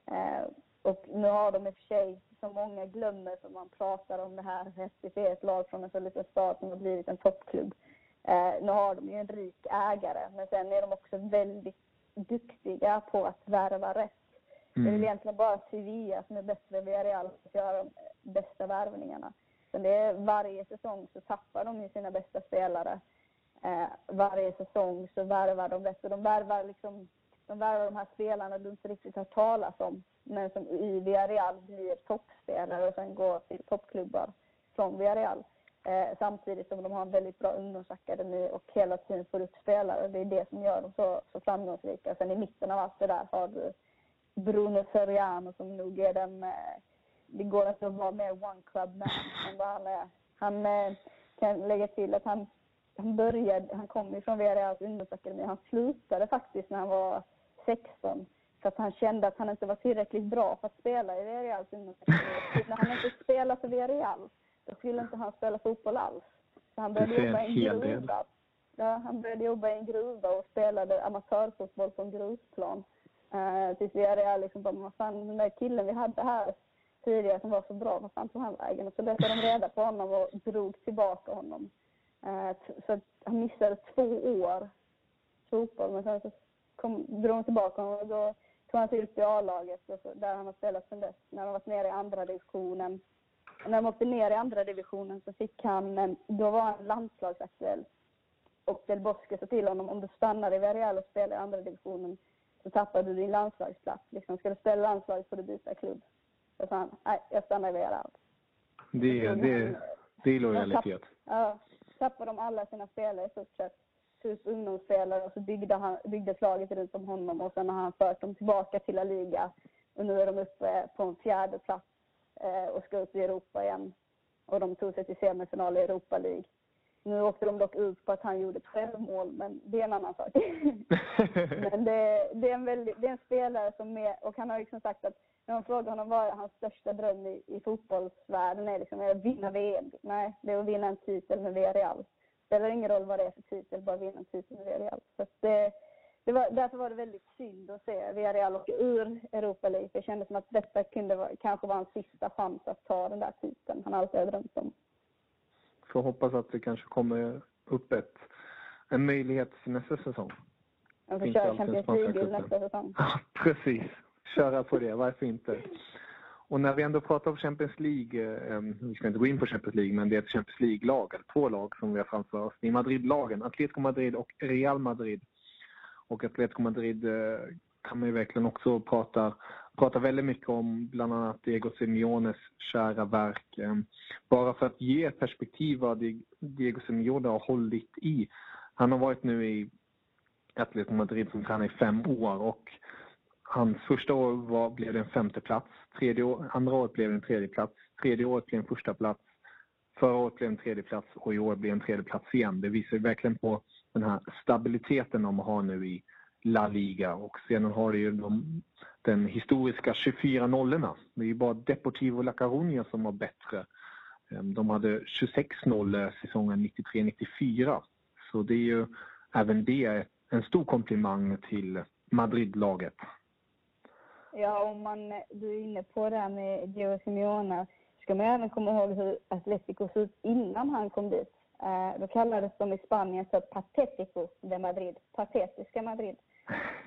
Eh, och nu har de i och för sig som många glömmer som man pratar om det här. Hästis är ett lag från en så liten stad som har blivit en toppklubb. Eh, nu har de ju en rik ägare, men sen är de också väldigt duktiga på att värva rätt. Mm. Det är mm. egentligen bara Sevilla som är bättre Villarreal göra de bästa värvningarna. Så det är, varje säsong så tappar de ju sina bästa spelare. Eh, varje säsong så värvar de. Och de värvar liksom de värvar de här spelarna du inte riktigt har talat om men som i Villarreal blir toppspelare och sen går till toppklubbar från Villarreal. Eh, samtidigt som de har en väldigt bra ungdomsakademi och hela tiden får ut spelare. Det är det som gör dem så, så framgångsrika. Sen i mitten av allt det där har du Bruno Soriano som nog är den... Eh, det går inte att vara mer one club man än vad han är. Han eh, kan lägga till att han, han började, han kom ju från Villarreals ungdomsakademi. Han slutade faktiskt när han var 16 för att han kände att han inte var tillräckligt bra för att spela i Villarreals ungdomsakademi. När han inte spelade för Villarreal, då skulle inte han spela fotboll alls. Så han började jobba i en gruvgruva. Ja, han började jobba i en gruva och spelade amatörfotboll på en grusplan. Uh, tills vi är liksom bara, vad fan, den där killen vi hade här tidigare som var så bra, vad fan tog han vägen? Och så letade de reda på honom och drog tillbaka honom. Uh, så han missade två år fotboll, men sen så kom, drog de tillbaka honom och då tog han sig upp i A-laget, alltså, där han har spelat sedan dess. När de varit nere i andra divisionen. Och när de åkte ner i andra divisionen så fick han, då var han landslagsaktuell. Och Del Bosque sa till honom, om du stannar i Villarreal och spelar i andra divisionen så tappar du din landslagsplats. Liksom, ska du spela landslag får du byta klubb. Så han, nej, jag stannar i Villarreal. Det, det, det är lojalitet. Ja, tappade de alla sina spelare i stort sett. Typ ungdomsspelare och så byggde han, byggdes laget runt om honom och sen har han fört dem tillbaka till La Liga. Och nu är de uppe på en fjärde plats eh, och ska upp i Europa igen. Och de tog sig till semifinal i Europa League. Nu åkte de dock ut på att han gjorde ett självmål, men det är en annan sak. men det, det, är en väldigt, det är en spelare som är, och han har liksom sagt att när man frågar honom vad är hans största dröm i, i fotbollsvärlden är liksom att vinna VM. Nej, det är att vinna en titel med Villarreal. Det spelar ingen roll vad det är för titel, bara vinna en titel med Villarreal. Så det, det var, därför var det väldigt synd att se Villarreal åka ur Europa League. Det kändes som att detta kunde vara, kanske vara hans sista chans att ta den där titeln han alltid har drömt om får hoppas att det kanske kommer upp ett, en möjlighet till nästa säsong. Han får köra Champions League nästa säsong. Ja, precis. Köra på det, varför inte? Och när vi ändå pratar om Champions League, eh, vi ska inte gå in på Champions League, men det är ett Champions League-lag, två lag som vi har framför oss. Det är Madrid-lagen, Atletico Madrid och Real Madrid. Och Atletico Madrid eh, kan man ju verkligen också prata, pratar väldigt mycket om, bland annat Diego Simeones kära verk. Eh, bara för att ge perspektiv vad Diego Simeone har hållit i. Han har varit nu i Atletico Madrid som tränare i fem år och hans första år var, blev det en femte plats. Tredje år, andra året blev det en tredje plats. Tredje året blev en första plats. Förra året blev det en tredje plats och i år blir det en tredje plats igen. Det visar verkligen på den här stabiliteten de har nu i La Liga och sedan har det ju de, den historiska 24 nollorna. Det är ju bara Deportivo La Coruña som var bättre. Ehm, de hade 26 nollor säsongen 93-94. Så det är ju även det en stor komplimang till Madrid-laget. Ja, om man, du är inne på det här med Diego Simeone ska man även komma ihåg hur Atletico såg ut innan han kom dit. Eh, då kallades de i Spanien för Patetico de Madrid, patetiska Madrid.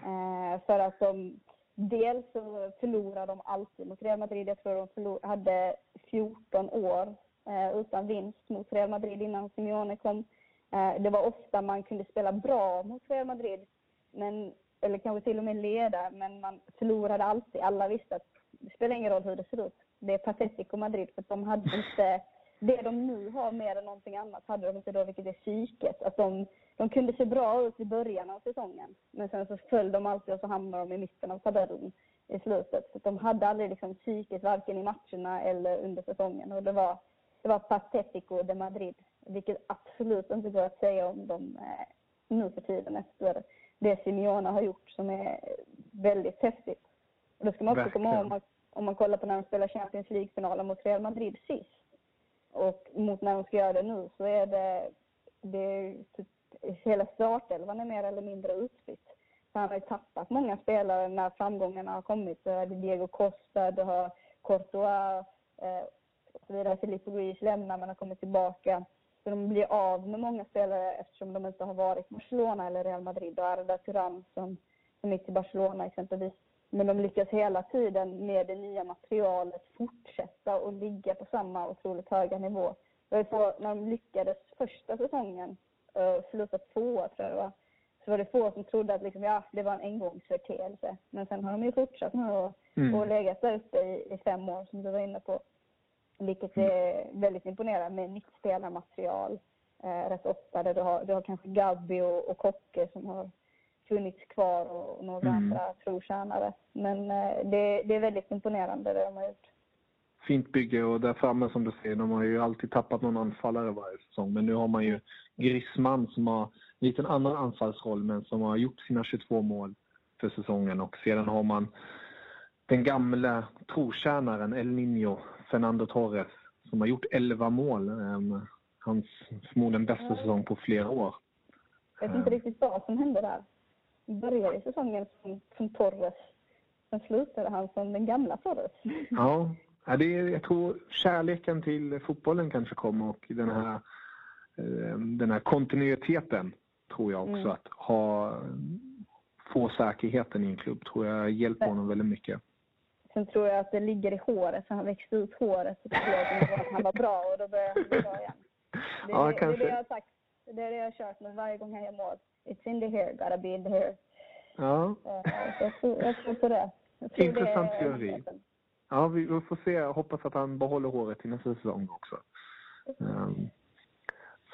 Eh, för att de dels så förlorade de alltid mot Real Madrid. Jag tror de hade 14 år eh, utan vinst mot Real Madrid innan Simeone kom. Eh, det var ofta man kunde spela bra mot Real Madrid, men, eller kanske till och med leda, men man förlorade alltid. Alla visste att det spelar ingen roll hur det ser ut. Det är Patetico Madrid, för de hade inte det de nu har mer än någonting annat hade de inte då, vilket är psyket. Att de, de kunde se bra ut i början av säsongen, men sen så föll de alltid och så hamnade de i mitten av tabellen i slutet. Så de hade aldrig liksom psyket, varken i matcherna eller under säsongen. Och det var, det var Patetico de Madrid, vilket absolut inte går att säga om dem eh, nu för tiden efter det Simeone har gjort, som är väldigt häftigt. Och då ska man också komma ihåg, om man, om man kollar på när de spelar Champions League-finalen mot Real Madrid sist, och mot när de ska göra det nu så är det, det typ, hela startelvan är mer eller mindre utbytt. Så han har ju tappat många spelare när framgångarna har kommit. Du har Diego Costa, du har Courtois eh, och så vidare. Filippo Luis lämnar men har kommit tillbaka. Så de blir av med många spelare eftersom de inte har varit Barcelona eller Real Madrid. Och Arda Turan som, som gick till Barcelona exempelvis men de lyckas hela tiden med det nya materialet fortsätta och ligga på samma otroligt höga nivå. Så när de lyckades första säsongen, uh, förlusta tvåa tror jag det var, så var det få som trodde att liksom, ja, det var en engångsföreteelse. Men sen har de ju fortsatt nu och, mm. och legat där uppe i, i, fem år som du var inne på. Vilket är väldigt imponerande med nytt spelarmaterial eh, rätt ofta. Där du, har, du har kanske Gabby och, och Kocke som har funnits kvar och några mm. andra trotjänare. Men eh, det, det är väldigt imponerande det de har gjort. Fint bygge och där framme som du ser, de har ju alltid tappat någon anfallare varje säsong. Men nu har man ju Griezmann som har en liten annan anfallsroll men som har gjort sina 22 mål för säsongen. Och sedan har man den gamla trotjänaren El Niño, Fernando Torres, som har gjort 11 mål. Hans förmodligen bästa säsong på flera år. Jag vet inte riktigt vad som hände där. Började säsongen som, som Torres. Sen slutade han som den gamla Torres. Ja, det är, jag tror kärleken till fotbollen kanske kommer och den här, eh, den här kontinuiteten tror jag också. Mm. Att ha, få säkerheten i en klubb tror jag hjälper honom väldigt mycket. Sen tror jag att det ligger i håret, så han växte ut håret och trodde att han var bra och då började han bli bra igen. Det, Ja, det, det är det jag har sagt. Det är det jag har kört med varje gång han gör mål. It's in the hair, gotta be in the hair. Ja, Eh, så jag, tror, jag tror på det. Tror Intressant det teori. ja vi, får se. Jag hoppas att han behåller håret till nästa säsong också. Ehm,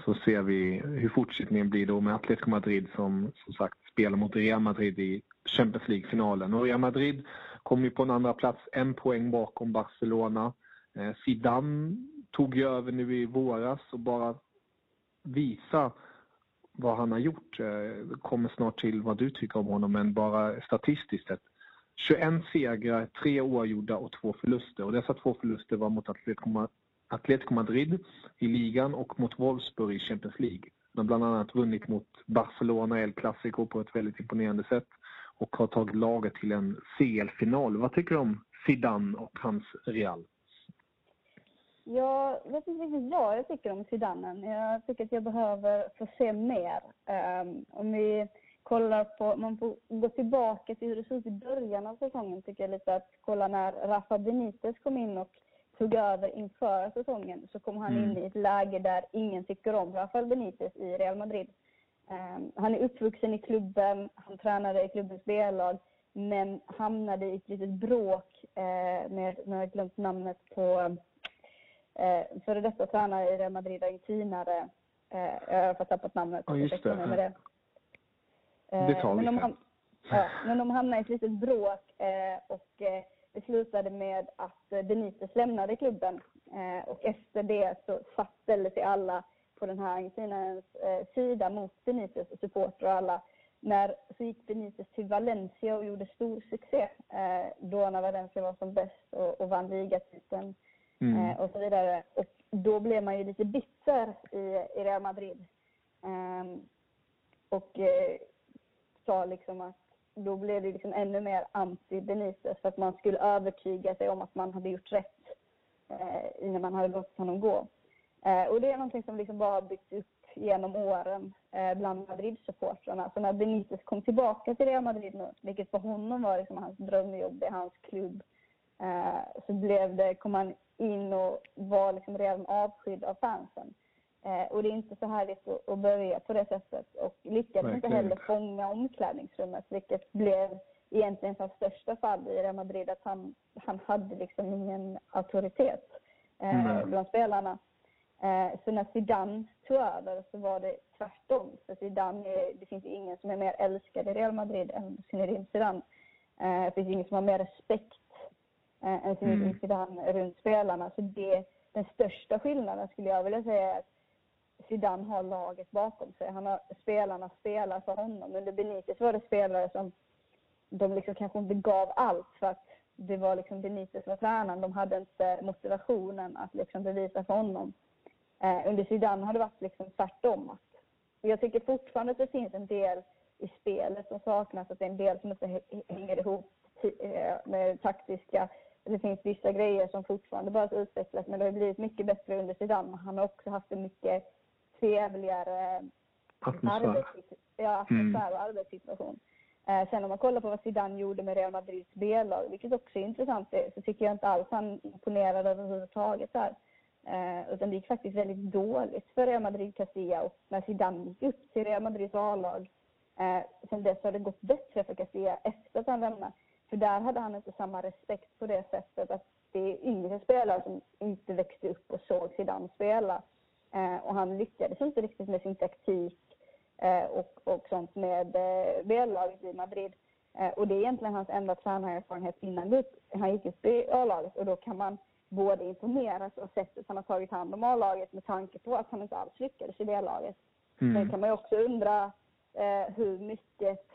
så ser vi hur fortsättningen blir då med Atletico Madrid som som sagt spelar mot Real Madrid i Champions League-finalen. Och Real Madrid kom ju på en andra plats, en poäng bakom Barcelona. Eh, Zidane tog ju över nu i våras och bara visa vad han har gjort. Eh, kommer snart till vad du tycker om honom, men bara statistiskt sett. 21 segrar, tre oavgjorda och två förluster. Och dessa två förluster var mot Atletico Madrid i ligan och mot Wolfsburg i Champions League. De har bland annat vunnit mot Barcelona El Clasico på ett väldigt imponerande sätt och har tagit laget till en CL-final. Vad tycker du om Zidane och hans Real? Jag vet inte riktigt vad jag tycker om Zidanen. Jag tycker att jag behöver få se mer. Ehm, om vi kollar på, man får gå tillbaka till hur det såg ut i början av säsongen tycker jag lite att kolla när Rafa Benitez kom in och tog över inför säsongen så kom han Mm. in i ett läge där ingen tycker om Rafael Benitez i Real Madrid. Ehm, han är uppvuxen i klubben, han tränade i klubbens B-lag men hamnade i ett litet bråk eh, med, nu har jag glömt namnet på eh, före detta tränare i Real Madrid, argentinare. Eh, jag har tappat namnet. Ja, just det. Med det. Eh, Det tar vi men de, sen. ja, men de hamnade i ett litet bråk eh, och eh, det slutade med att eh, Benitez lämnade klubben. Eh, och efter det så fastställde sig alla på den här argentinarens eh, sida mot Benitez och supportrar och alla. När så gick Benitez till Valencia och gjorde stor succé. Eh, då när Valencia var som bäst och, och vann ligatiteln Mm. eh, och så vidare. Och då blev man ju lite bitter i, i Real Madrid. Ehm, och eh, sa liksom att då blev det liksom ännu mer anti Benitez för att man skulle övertyga sig om att man hade gjort rätt eh, innan man hade låtit honom gå. Eh, och det är någonting som liksom bara har byggts upp genom åren eh, bland Madrid-supportrarna. Så när Benitez kom tillbaka till Real Madrid nu, vilket för honom var liksom hans drömjobb, det är hans klubb, eh, så blev det, kom han in och var liksom redan avskydd av fansen. Eh, och det är inte så härligt att, att börja på det sättet. Och lyckades inte Verkligen heller inte. fånga omklädningsrummet, vilket blev egentligen hans största fall i Real Madrid, att han, han hade liksom ingen auktoritet eh, bland spelarna. Eh, så när Zidane tog över så var det tvärtom. För Zidane, är, det finns ingen som är mer älskad i Real Madrid än Zinedine Zidane. Eh, det finns ingen som har mer respekt eh, än Zinedine Mm. Zidane runt spelarna. Så det, den största skillnaden skulle jag vilja säga är att Zidane har laget bakom sig. Han har spelarna spelar för honom. Under Benitez var det spelare som de liksom kanske inte gav allt för att det var liksom Benitez som var tränaren. De hade inte motivationen att liksom bevisa för honom. Eh, under Zidane har det varit liksom tvärtom. Att, jag tycker fortfarande att det finns en del i spelet som saknas. Att det är en del som inte hä- hänger ihop eh, med taktiska. Det finns vissa grejer som fortfarande behöver utvecklas men det har blivit mycket bättre under Zidane. Han har också haft en mycket trevligare Atmosfär. arbets- ja, atmosfär och arbetssituation. Eh, sen om man kollar på vad Zidane gjorde med Real Madrids B-lag, vilket också är intressant, det- så tycker jag inte alls han imponerade överhuvudtaget där. Eh, utan det gick faktiskt väldigt dåligt för Real Madrid Castilla och när Zidane gick upp till Real Madrids A-lag, eh, sen dess har det gått bättre för Castilla efter att han lämnade. För där hade han inte samma respekt på det sättet att det är yngre spelare som inte växte upp och såg Zidane spela. Eh, och han lyckades inte riktigt med sin taktik eh, och, och sånt med eh, B-laget i Madrid. Eh, och det är egentligen hans enda tränarerfarenhet innan det- han gick upp i A-laget och då kan man både imponeras av sättet han har tagit hand om A-laget med tanke på att han inte alls lyckades i B-laget. Sen Mm. kan man ju också undra eh, hur mycket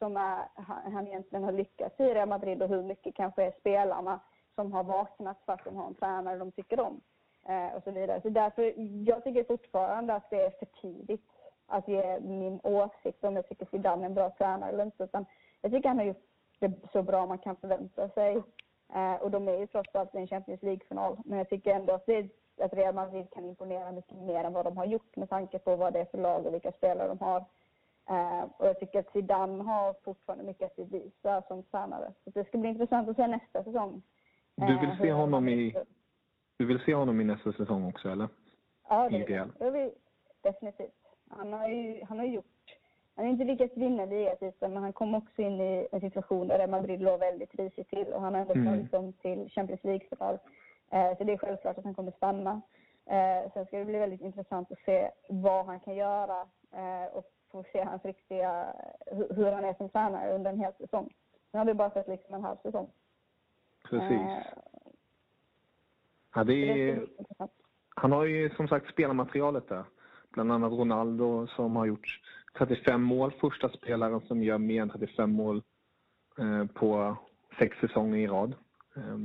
som är, han, egentligen har lyckats i Real Madrid och hur mycket kanske är spelarna som har vaknat för att de har en tränare de tycker om. Eh, och så vidare. Så därför, jag tycker fortfarande att det är för tidigt att ge min åsikt om jag tycker Zidane är en bra tränare eller inte. Utan jag tycker han har gjort det så bra man kan förvänta sig. Eh, och de är ju trots allt i en Champions League-final. Men jag tycker ändå att, det, att Real Madrid kan imponera mycket mer än vad de har gjort med tanke på vad det är för lag och vilka spelare de har. Eh, och jag tycker att Zidane har fortfarande mycket att bevisa som tränare. Så det ska bli intressant att se nästa säsong. Du vill se honom i, du vill se honom i nästa säsong också, eller? Ja, det vill jag. vill, definitivt. Han har ju han har gjort... Han har inte lyckats vinna ligatiteln, men han kom också in i en situation där Madrid låg väldigt risigt till och han har ändå mm. tagit dem till Champions League-final. Eh, så det är självklart att han kommer stanna. Eh, sen ska det bli väldigt intressant att se vad han kan göra eh, och få se hans riktiga, hur han är som tränare under en hel säsong. Nu har vi bara sett liksom en halv säsong. Precis. Eh, ja, det är, han har ju som sagt spelarmaterialet där. Bland annat Ronaldo som har gjort 35 mål. Första spelaren som gör mer än 35 mål eh, på sex säsonger i rad. Eh,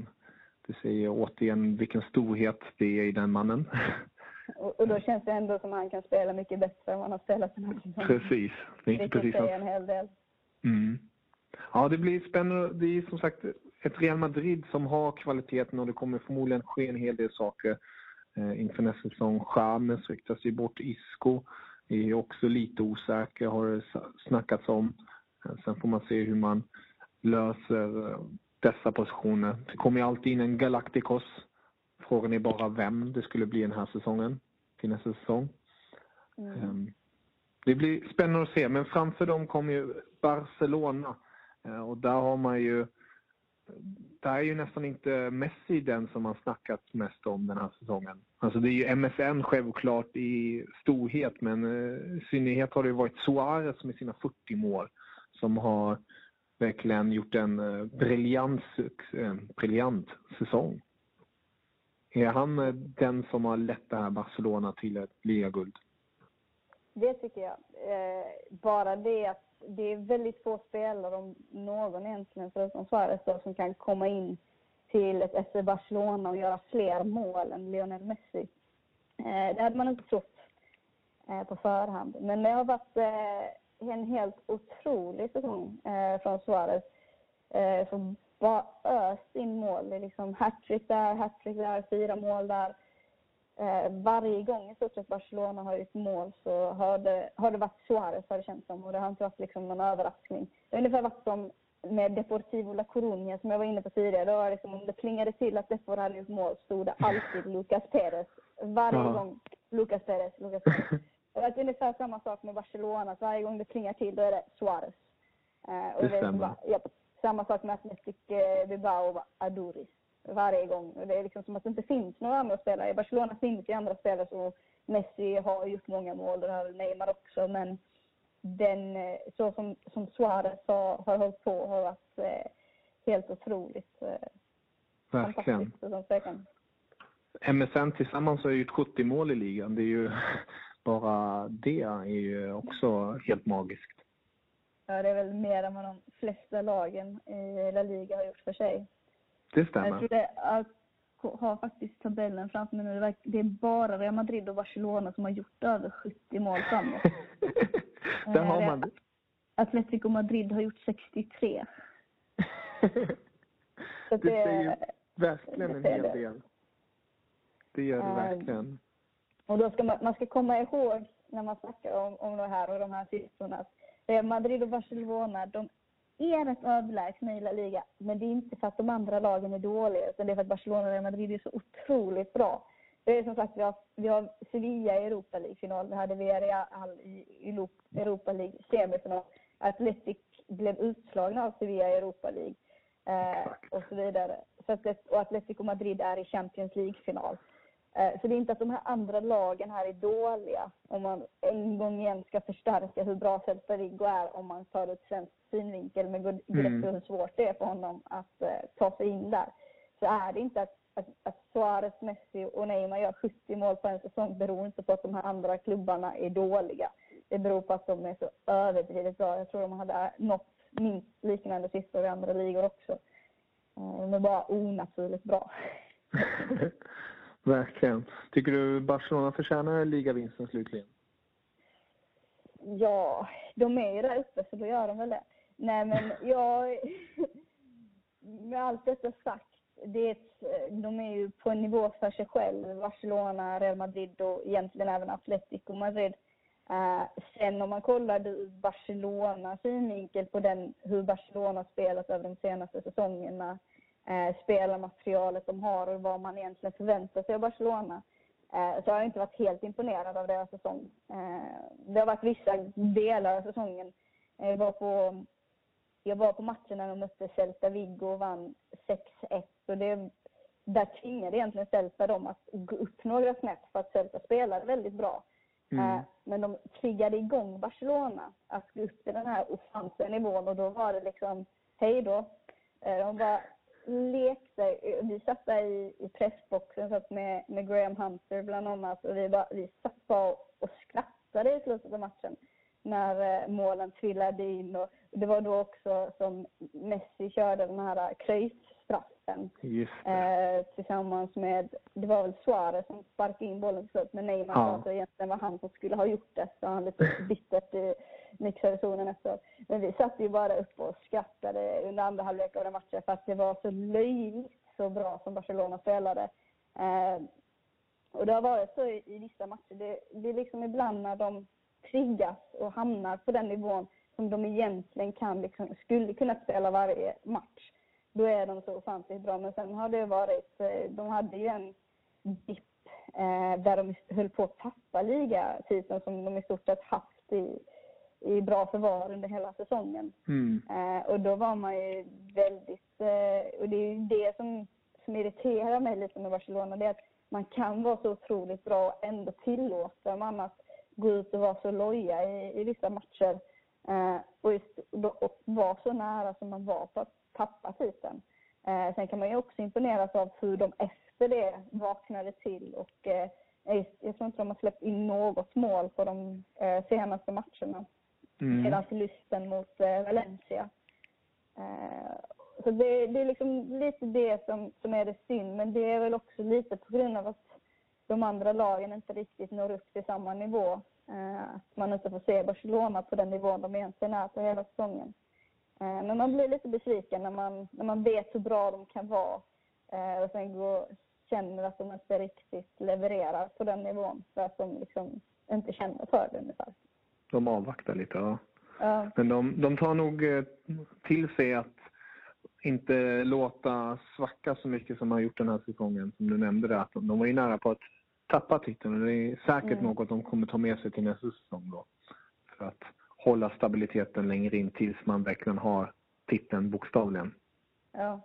det säger återigen vilken storhet det är i den mannen. Och, och, då känns det ändå som att han kan spela mycket bättre än vad han har spelat den här säsongen. Precis. Det är precis säger en hel del. Mm. Ja, det blir spännande. Det är som sagt ett Real Madrid som har kvaliteten och det kommer förmodligen ske en hel del saker eh, inför nästa säsong. Chamez ryktas ju bort. Isco är också lite osäker, har det snackats om. Eh, sen får man se hur man löser eh, dessa positioner. Det kommer ju alltid in en Galacticos. Frågan är bara vem det skulle bli den här säsongen, till nästa säsong. Mm. Um, det blir spännande att se, men framför dem kommer ju Barcelona. Uh, och där har man ju där är ju nästan inte Messi den som man snackat mest om den här säsongen. Alltså det är ju MSN självklart i storhet men eh, i synnerhet har det varit Suarez med sina 40 mål som har verkligen gjort en eh, briljant, eh, briljant säsong. Är han eh, den som har lett det här Barcelona till ett ligaguld? Det tycker jag. Eh, bara det att det är väldigt få spelare, om någon egentligen, förutom Suarez som kan komma in till ett FC Barcelona och göra fler mål än Lionel Messi. Eh, det hade man inte trott på förhand. Men det har varit en helt otrolig säsong från Suarez. Eh, bara öst in mål. Det är liksom hattrick där, hattrick där, fyra mål där. Eh, varje gång i stort sett Barcelona har gjort mål så har det, har det varit Suarez har det känts som och det har inte varit liksom någon överraskning. Det har ungefär varit som med Deportivo La Coruña som jag var inne på tidigare. Då var liksom, om det plingade till att Depor hade gjort mål stod det alltid Lucas Perez. Varje ja. gång Lucas Perez, Lucas Perez. Det har varit ungefär samma sak med Barcelona. Så varje gång det plingar till då är det Suarez. Eh, och det, det stämmer. Bara, ja, samma sak med Atletic Bilbao Aduris varje gång. Det är liksom som att det inte finns några andra spelare. I Barcelona finns ju andra spelare så Messi har gjort många mål, det har Neymar också, men den, eh, så som, som Suarez har, har hållit på har varit eh, helt otroligt eh, Verkligen. MSN tillsammans har gjort 70 mål i ligan. Det är ju bara det är ju också helt magiskt. Ja, det är väl mer än vad de flesta lagen i La Liga har gjort för sig. Det stämmer. Jag tror det, jag har faktiskt tabellen framför mig nu. Det är bara Real Madrid och Barcelona som har gjort över 70 mål framåt. Där har man det. Atletico Madrid har gjort 63. Så det, det säger verkligen en hel del. Det gör det um, verkligen. Och då ska man, man ska komma ihåg när man snackar om, om det här och de här siffrorna att Madrid och Barcelona, de är rätt överlägsna i La Liga. Men det är inte för att de andra lagen är dåliga, utan det är för att Barcelona och Real Madrid är så otroligt bra. Det är som sagt, vi har, vi har Sevilla i Europa League-final, vi hade Villarreal i Europa League semifinal. Atletic blev utslagna av Sevilla i Europa League. Eh, och så vidare. Så att, och Atletico Madrid är i Champions League-final. Eh, så det är inte att de här andra lagen här är dåliga, om man en gång igen ska förstärka hur bra Celta Vigo är om man tar ett svenskt synvinkel med grepp mm. hur svårt det är för honom att uh, ta sig in där. Så är det inte att, att, att Suarez, Messi och Neymar gör 70 mål på en säsong beror inte på att de här andra klubbarna är dåliga. Det beror på att de är så överdrivet bra. Jag tror de hade nått minst liknande siffror i andra ligor också. Uh, de är bara onaturligt bra. Verkligen. Tycker du Barcelona förtjänar ligavinsten slutligen? Ja, de är ju där uppe så då gör de väl det. Nej men jag, med allt detta sagt, det är de är ju på en nivå för sig själv. Barcelona, Real Madrid och egentligen även Atletico Madrid. Uh, sen om man kollar ur Barcelonas synvinkel på den, hur Barcelona spelat över de senaste säsongerna, uh, spelarmaterialet de har och vad man egentligen förväntar sig av Barcelona, uh, så har jag inte varit helt imponerad av deras säsong. det har varit vissa delar av säsongen. Jag var på, jag var på matchen när de mötte Celta Vigo och vann 6-1 och det, där tvingade egentligen Celta dem att gå upp några snett för att Celta spelade väldigt bra. Mm. Eh, men de triggade igång Barcelona att gå upp till den här ofantliga nivån och då var det liksom hej då. Eh, de bara lekte. Vi satt där i, i pressboxen satt med, med Graham Hunter bland annat och vi, bara, vi satt bara och skrattade i slutet av matchen när eh, målen trillade in. Och det var då också som Messi körde den här kröjsstraffen straffen. Eh, tillsammans med, det var väl Suarez som sparkade in bollen till slut, men Neymar ja. det egentligen var han som skulle ha gjort det. Så han lite bittert mixade zonen efteråt. Men vi satt ju bara uppe och skrattade under andra halvlek av den matchen för att det var så löjligt så bra som Barcelona spelade. Eh, och det har varit så i, i vissa matcher. Det, det är liksom ibland när de triggas och hamnar på den nivån som de egentligen kan, liksom, skulle kunna spela varje match då är de så ofantligt bra. Men sen har det varit, eh, de hade ju en dipp eh, där de höll på att tappa ligatiteln som de i stort sett haft i, i bra förvar under hela säsongen. Mm. Eh, och då var man ju väldigt, eh, och det är ju det som, som irriterar mig lite med Barcelona, det är att man kan vara så otroligt bra och ändå tillåter man att gå ut och vara så loja i, i vissa matcher. Eh, och, just, och, vara så nära som man var på att tappa titeln. Eh, sen kan man ju också imponeras av hur de efter det vaknade till och eh, jag tror inte de har släppt in något mål på de eh, senaste matcherna. Mm. Hela förlusten mot eh, Valencia. Eh, så det, det, är liksom lite det som, som är det synd, men det är väl också lite på grund av att de andra lagen inte riktigt når upp till samma nivå. Eh, att man inte får se Barcelona på den nivån de egentligen är på hela säsongen. Eh, men man blir lite besviken när man, när man vet hur bra de kan vara eh, och sen går, känner att de inte riktigt levererar på den nivån för att de liksom inte känner för det ungefär. De avvaktar lite, ja. ja. Men de, de tar nog eh, till sig att inte låta svacka så mycket som de har gjort den här säsongen. Som du nämnde att de, de var ju nära på att tappa titeln och det är säkert mm. något de kommer ta med sig till nästa säsong då. För att hålla stabiliteten längre in tills man verkligen har titeln bokstavligen. Ja.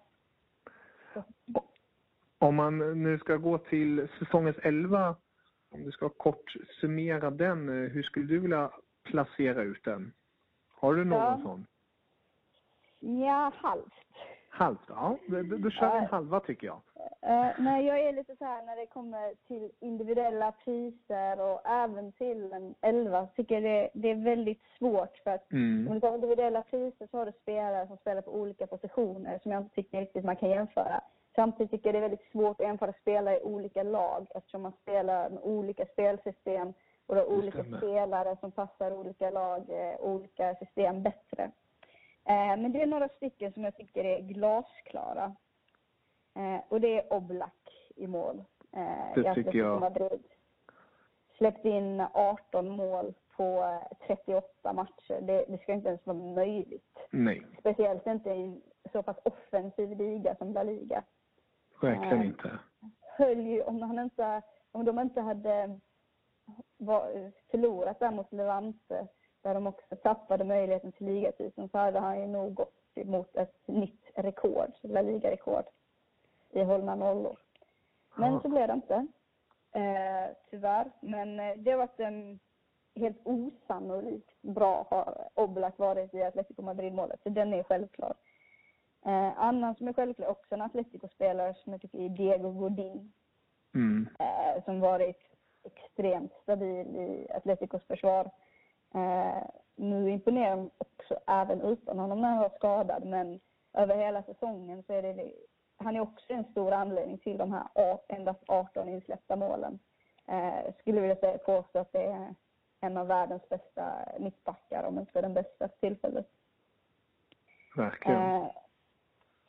Om man nu ska gå till säsongens 11, om du ska kort summera den, hur skulle du vilja placera ut den? Har du någon ja. sån? Ja, halvt. Halvt, ja. Då, då kör en halva tycker jag. Uh, nej, jag är lite så här när det kommer till individuella priser och även till en elva, tycker det, det är väldigt svårt för att mm. om du tar individuella priser så har du spelare som spelar på olika positioner som jag inte tycker riktigt man kan jämföra. Samtidigt tycker jag det är väldigt svårt att jämföra spelare i olika lag eftersom man spelar med olika spelsystem och är olika spelare som passar olika lag, eh, olika system bättre. Eh, men det är några stycken som jag tycker är glasklara. Eh, och det är Oblak i mål. Eh, det tycker jag. Madrid. Släppt in 18 mål på 38 matcher. Det, det ska inte ens vara möjligt. Nej. Speciellt inte i en så pass offensiv liga som La Liga. Verkligen inte. Höll ju, om, han inte, om de inte hade förlorat där mot Levante där de också tappade möjligheten till ligatiteln så hade han ju nog gått mot ett nytt rekord, La Liga-rekord i hållna nollor. Men ja. så blev det inte. Eh, tyvärr. Men eh, det har varit en helt osannolikt bra har Oblak varit i Atletico Madrid-målet, så den är självklar. Eh, annan som är självklar, också en Atletico-spelare som jag tycker är Diego Godin. Mm. Eh, som varit extremt stabil i Atleticos försvar. Eh, nu imponerar de också även utan honom när han var skadad, men över hela säsongen så är det han är också en stor anledning till de här endast 18 insläppta målen. Eh, skulle vilja säga, påstå att det är en av världens bästa mittbackar, om inte den bästa för tillfället. Verkligen. Eh,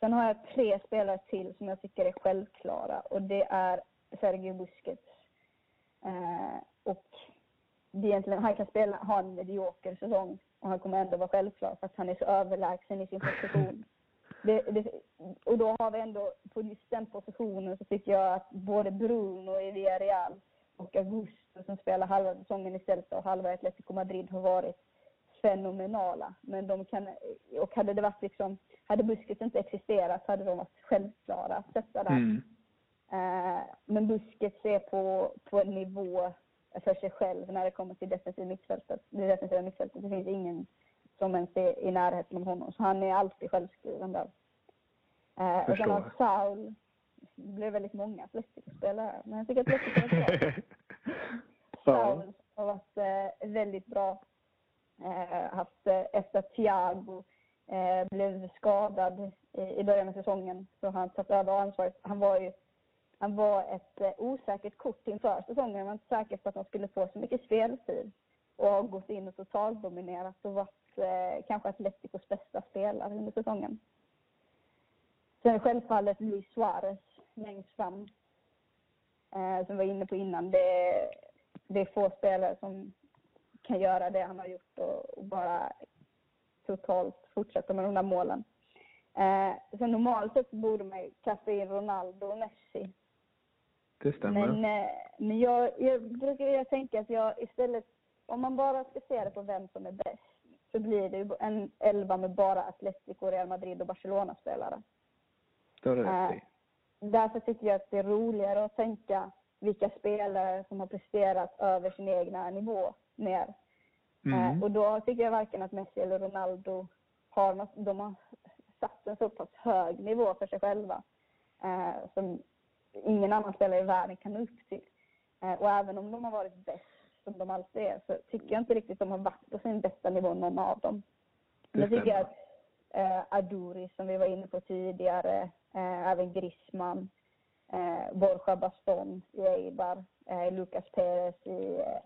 sen har jag tre spelare till som jag tycker är självklara och det är Sergio Busquets. Eh, och det egentligen, han kan spela, ha en medioker säsong och han kommer ändå vara självklar för att han är så överlägsen i sin position. Det, det, och då har vi ändå, på just den positionen så tycker jag att både Bruno i Villarreal och Augusto som spelar halva säsongen i Celta och halva i Atletico Madrid har varit fenomenala. Men de kan, och hade det varit liksom, hade Busquets inte existerat hade de varit självklara att sätta där. Mm. Uh, men Busquets är på, på en nivå för sig själv när det kommer till defensiv mittfältet. Det defensiva mittfältet. Det finns ingen som ens är i närheten av honom. Så han är alltid självskriven där. Uh, och sen har Saul, det blev väldigt många Atletico-spelare men jag tycker att Atletico var bra. Saul har varit uh, väldigt bra. Uh, haft, efter att Thiago blev skadad i början av säsongen så har han tagit över ansvaret. Han var ju var ett eh, osäkert kort inför säsongen. Han var inte säker på att han skulle få så mycket speltid och har gått in och totaldominerat och varit eh, kanske Atleticos bästa spelare under säsongen. Sen självfallet Luis Suarez längst fram, eh, som vi var inne på innan. Det, det är få spelare som kan göra det han har gjort och, och bara totalt fortsätta med de där målen. Eh, sen normalt sett borde man kasta in Ronaldo och Messi det stämmer. Men, eh, men jag, jag brukar jag tänka att jag istället, om man bara ska se det på vem som är bäst, så blir det ju en elva med bara Atletico, Real Madrid och Barcelona-spelare. Det har du rätt i. Därför tycker jag att det är roligare att tänka vilka spelare som har presterat över sin egna nivå mer. Mm. Eh, och då tycker jag varken att Messi eller Ronaldo har, de har satt en så pass hög nivå för sig själva. Eh, som ingen annan spelare i världen kan nå upp till. Eh, och även om de har varit bäst, som de alltid är, så tycker jag inte riktigt de har varit på sin bästa nivå, någon av dem. Jag tycker att eh, Aduri, som vi var inne på tidigare, eh, även Griezmann, eh, Borja Baston i Eibar, eh, Lucas Perez i, eh,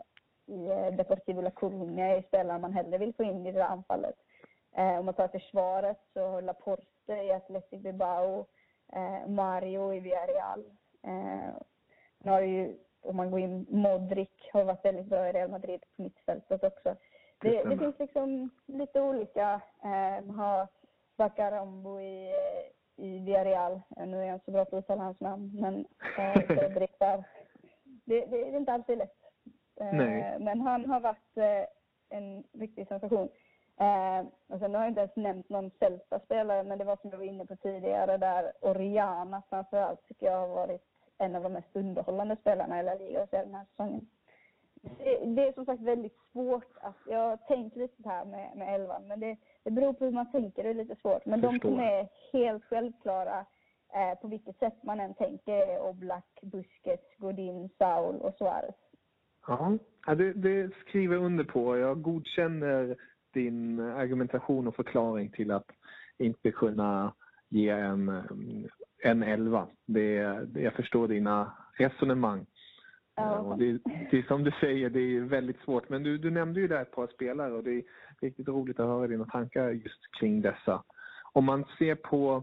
i eh, Deportivo La Coruña är spelare man hellre vill få in i det anfallet. Om man tar försvaret så Laporte i Athletic Bilbao, Mario i Villarreal. Eh, nu har ju, om man går in, Modric har varit väldigt bra i Real Madrid på mittfältet också. Det, det finns liksom lite olika. Eh, man har Bacarambo i, i Villarreal. Eh, nu är jag inte så bra på att uttala hans namn, men eh, Cedric där. Det, det, det, är inte alltid lätt. Eh, men han har varit eh, en riktig sensation. Eh, och sen har jag inte ens nämnt någon Celta-spelare, men det var som jag var inne på tidigare där Oriana framförallt tycker jag har varit en av de mest underhållande spelarna i La Liga den här säsongen. Det, det, är som sagt väldigt svårt att, jag tänker lite här med, med elvan, men det, det beror på hur man tänker, det är lite svårt. Men de som är helt självklara eh, på vilket sätt man än tänker är Oblak, Busquets, Godin, Saul och Suarez. Ja, det, det skriver jag under på. Jag godkänner din argumentation och förklaring till att inte kunna ge en, en elva. Det, jag förstår dina resonemang. Ja. Och det, det är som du säger, det är väldigt svårt. Men du, du nämnde ju där ett par spelare och det är riktigt roligt att höra dina tankar just kring dessa. Om man ser på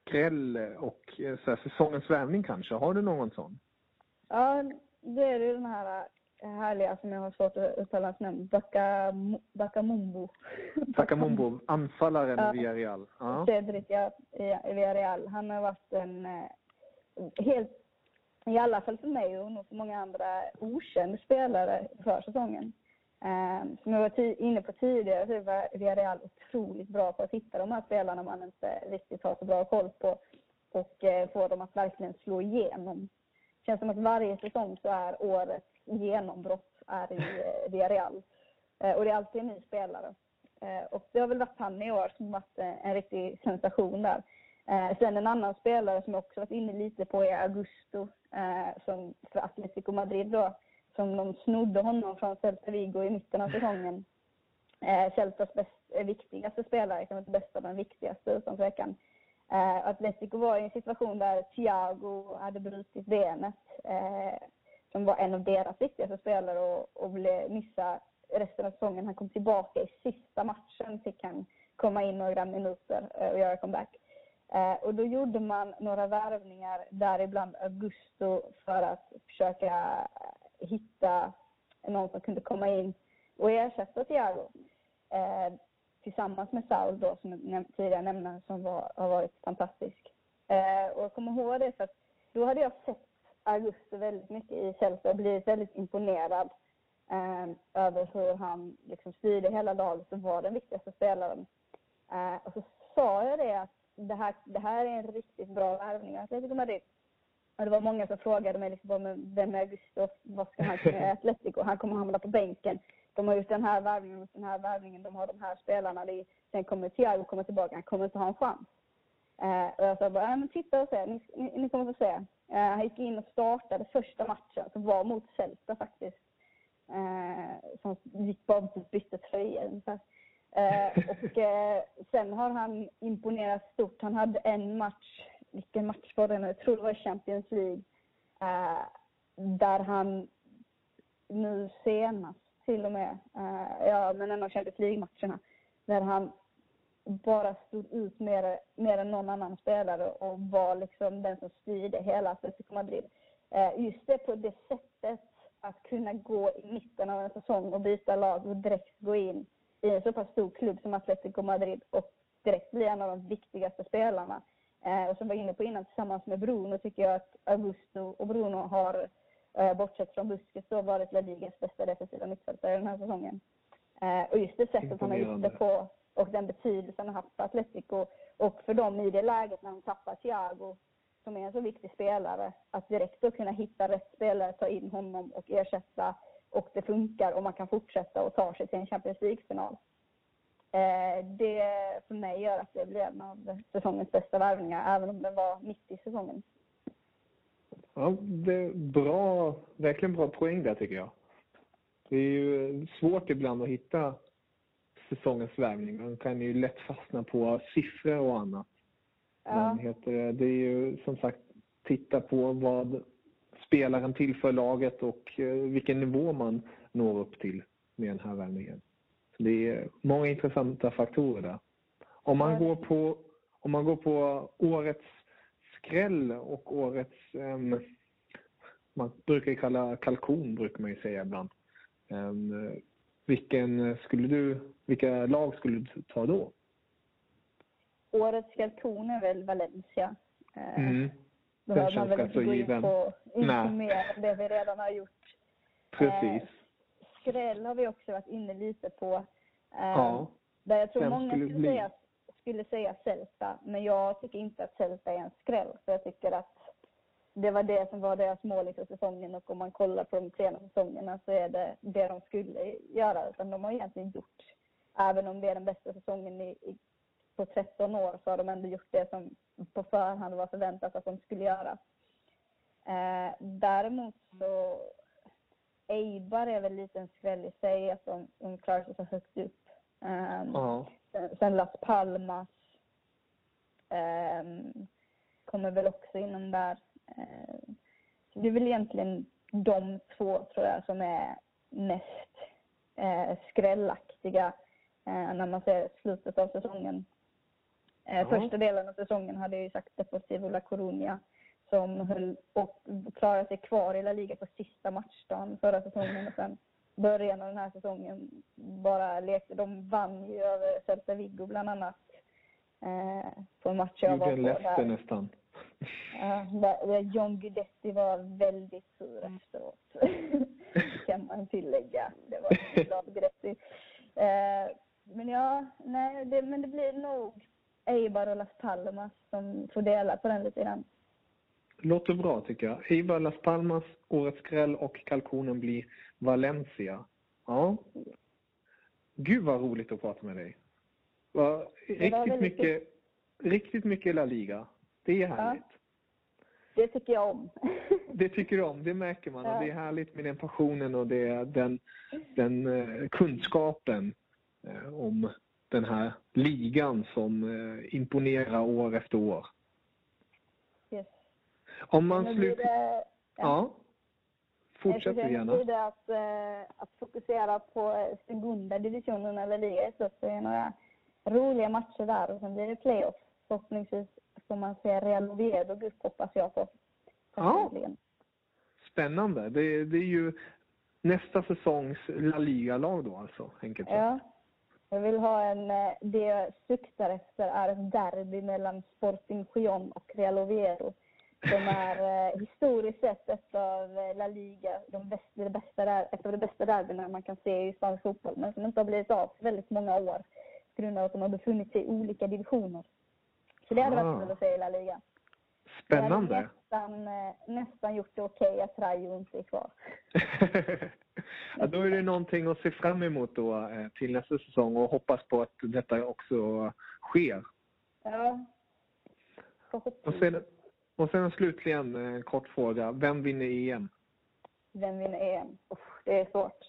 skräll och så här, säsongens värvning kanske, har du någon sån? Ja, det är ju den här härliga som jag har svårt att uttala hans namn. Bakamumbo. Bakamumbo, anfallaren ja. Real. Ja. Cedric, ja, via Real. Han har varit en eh, helt, i alla fall för mig och nog för många andra, okänd spelare för säsongen. Um, som jag var inne på tidigare så var Villarreal otroligt bra på att hitta de här spelarna man inte riktigt har så bra koll på och uh, få dem att verkligen slå igenom. Det känns som att varje säsong så är årets genombrott är i eh, Villarreal. Eh, och det är alltid en ny spelare. Eh, och det har väl varit han i år som varit eh, en riktig sensation där. Eh, sen en annan spelare som jag också varit inne lite på är Augusto eh, som för Atletico Madrid då. Som de snodde honom från Celta Vigo i mitten av säsongen. Celtas bäst, viktigaste spelare, kan inte bästa men viktigaste utan tvekan. Atletico var i en situation där Thiago hade brutit benet som var en av deras viktigaste spelare och, och blev, missa resten av säsongen. Han kom tillbaka i sista matchen, fick han komma in några minuter eh, och göra comeback. Eh, och då gjorde man några värvningar, däribland Augusto, för att försöka hitta någon som kunde komma in och ersätta Thiago. Eh, tillsammans med Saul då, som jag tidigare nämnde, som var, har varit fantastisk. Och jag kommer ihåg det för att då hade jag sett Augusto väldigt mycket i Chelsea och blivit väldigt imponerad eh, över hur han liksom styrde hela laget och var den viktigaste spelaren. Eh, och så sa jag det att det här, det här är en riktigt bra värvning av Atletico Madrid. Och det var många som frågade mig liksom, vem är Augusto? och Vad ska han kunna göra i Atletico? Han kommer hamna på bänken. De har gjort den här värvningen, den här värvningen, de har de här spelarna. Det, sen kommer Thiago komma tillbaka, han kommer inte ha en chans. Eh, och jag sa bara, men titta och se, ni, ni, ni kommer få se. Eh, han gick in och startade första matchen, som var mot Celta faktiskt. Eh, som gick bara och bytte tröja ungefär. Eh, och eh, sen har han imponerat stort. Han hade en match, vilken match var det nu? Jag tror det var Champions League. Eh, där han nu senast till och med, eh, ja men en av Champions League-matcherna, där han bara stod ut mer, mer än någon annan spelare och var liksom den som styrde hela Atletico Madrid. Eh, just det på det sättet att kunna gå i mitten av en säsong och byta lag och direkt gå in i en så pass stor klubb som Atletico Madrid och direkt bli en av de viktigaste spelarna. Eh, och som var inne på innan, tillsammans med Bruno tycker jag att Augusto och Bruno har, eh, bortsett från Busquets, då varit La Ligas bästa defensiva mittfältare den här säsongen. Och just det sättet han har gjort det på och den betydelsen han har haft för Atletico och för dem i det läget när de tappar Thiago som är en så viktig spelare, att direkt då kunna hitta rätt spelare, ta in honom och ersätta och det funkar och man kan fortsätta och ta sig till en Champions League-final. Eh, det för mig gör att det blir en av säsongens bästa värvningar, även om det var mitt i säsongen. Ja, det är bra, verkligen bra poäng där tycker jag. Det är ju svårt ibland att hitta säsongens värvning. Man kan ju lätt fastna på siffror och annat. Ja. Men heter det, är ju som sagt titta på vad spelaren tillför laget och eh, vilken nivå man når upp till med den här värvningen. Det är många intressanta faktorer där. Om man, går på, om man går på årets skräll och årets, um, man brukar kalla kalkon brukar man ju säga ibland. Um, vilken skulle du, vilka lag skulle du ta då? Årets kalkon är väl Valencia. Eh, mm. Behöver man väl inte gå in på inte mer än det vi redan har gjort. Precis. Eh, skräll har vi också varit inne lite på. Eh, ja. Där jag tror Vem många skulle, skulle säga, skulle säga Celta, men jag tycker inte att Celta är en skräll. För jag tycker att det var det som var deras mål inför säsongen och om man kollar på de tre säsongerna så är det det de skulle göra. Utan de har egentligen gjort, även om det är den bästa säsongen i, i, på 13 år, så har de ändå gjort det som på förhand var förväntat att de skulle göra. Eh, däremot så Eibar är väl lite en skräll i sig att de, de klarar sig så högt upp. Um, uh sen, sen Las Palmas um, kommer väl också inom där. Eh, det är väl egentligen de två, tror jag, som är mest eh, skrällaktiga eh, när man ser slutet av säsongen. Ja. Första delen av säsongen hade jag ju sagt Deportivo La Coruña som höll och klarade sig kvar i La Liga på sista matchdagen förra säsongen och sen början av den här säsongen bara lekte. De vann ju över Celta Vigo bland annat på en match jag var på. Leicester nästan. Ja, John Guidetti var väldigt sur mm. efteråt. kan man tillägga. Det var glad Guidetti. Eh, men ja, nej, det, men det blir nog Eibar och Las Palmas som får dela på den lite grann. Låter bra tycker jag. Eibar, Las Palmas, Årets skräll och kalkonen blir Valencia. Ja. Gud vad roligt att prata med dig. Va, riktigt, mycket, riktigt mycket La Liga. Det är härligt. Ja. Det tycker jag om. det tycker du om, det märker man. Ja. Och det är härligt med den passionen och det, den, den uh, kunskapen uh, om den här ligan som uh, imponerar år efter år. Yes. Om man slutar... Ja. ja. fortsätter gärna. Jag försöker att, eh, att fokusera på segunda divisionen eller liga så det är några roliga matcher där och sen blir det playoff. Förhoppningsvis får man se Real Oviedo gå upp hoppas jag på. Ja. Spännande. Det, det är ju nästa säsongs La Liga-lag då alltså, enkelt Ja. Jag vill ha en, eh, det jag suktar efter är ett derby mellan Sporting Gijon och Real Oviedo. Som är eh, historiskt sett ett av eh, La Liga, de bästa, det bästa, ett av de bästa derbyna man kan se i spansk fotboll, men som inte har blivit av väldigt många år grund av att de har befunnit sig i olika divisioner. Så det hade varit kul att se i La Liga. Spännande. Hade nästan, nästan gjort det okej okay att Rayo inte är kvar. ja, då är det någonting att se fram emot då till nästa säsong och hoppas på att detta också sker. Ja. Och sen, och sen slutligen en kort fråga. Vem vinner EM? Vem vinner EM? Uff, det är svårt.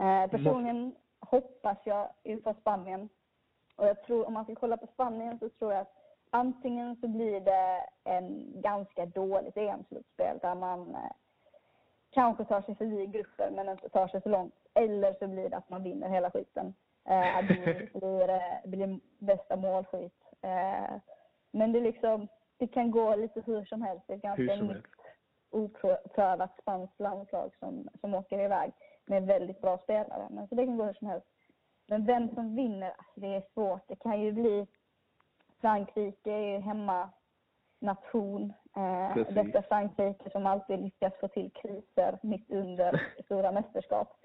Eh, personligen hoppas jag på Spanien. Och jag tror, om man ska kolla på Spanien så tror jag att antingen så blir det en ganska dåligt EM-slutspel där man eh, kanske tar sig förbi gruppen men inte tar sig så långt. Eller så blir det att man vinner hela skiten. Eh, det blir, eh, blir bästa målskit. Eh, men det liksom, det kan gå lite hur som helst. Det är ganska nytt, oprövat spanskt landslag som, som åker iväg med väldigt bra spelare. Men så det kan gå hur som helst. Men vem som vinner, alltså det är svårt. Det kan ju bli Frankrike är ju hemmanation. Eh, detta Frankrike som alltid lyckas få till kriser mitt under stora mästerskap.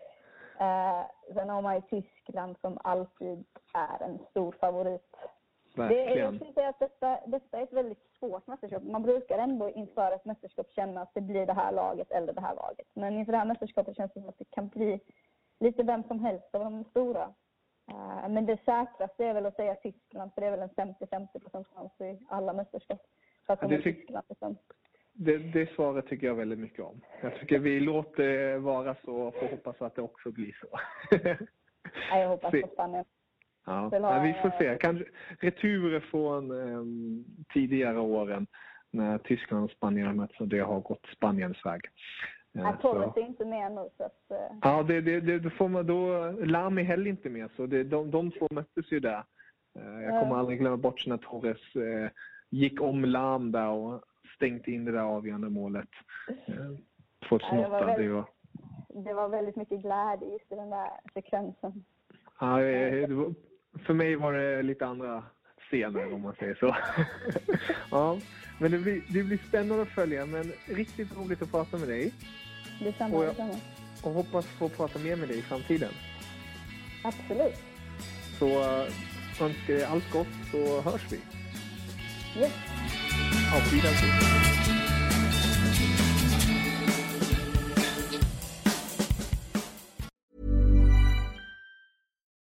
Eh, sen har man ju Tyskland som alltid är en stor favorit. Verkligen. Det, jag skulle säga att detta, detta är ett väldigt svårt mästerskap. Man brukar ändå inför ett mästerskap känna att det blir det här laget eller det här laget. Men inför det här mästerskapet känns det som att det kan bli lite vem som helst av de stora. Uh, men det säkraste är väl att säga Tyskland, för det är väl en 50-50 chans i alla mästerskap. Att ja, det, Tyskland, liksom. det, det svaret tycker jag väldigt mycket om. Jag tycker vi låter vara så och får hoppas att det också blir så. ja, jag hoppas på Spanien. Ja, ja, vi får se. Kanske returer från um, tidigare åren när Tyskland och Spanien har mötts och det har gått Spaniens väg. Ja, Torres är inte med nu så att... Uh... Ja, det, det, det, får man då... Heller inte med så det, de, de två möttes ju där. Uh, jag kommer aldrig glömma bort när Torres uh, gick om Lam där och stängde in det där avgörande målet. 2008. Ja, det, var väldigt, det, var... det var väldigt mycket glädje just i den där sekvensen. Ja, var, för mig var det lite andra scener om man säger så. ja, men det blir, det blir spännande att följa, men riktigt roligt att prata med dig. Detsamma, och, detsamma. Och hoppas få prata mer med dig i framtiden. Absolut. Så uh, önskar dig allt gott så hörs vi. Yes. Auf Wiedersehen.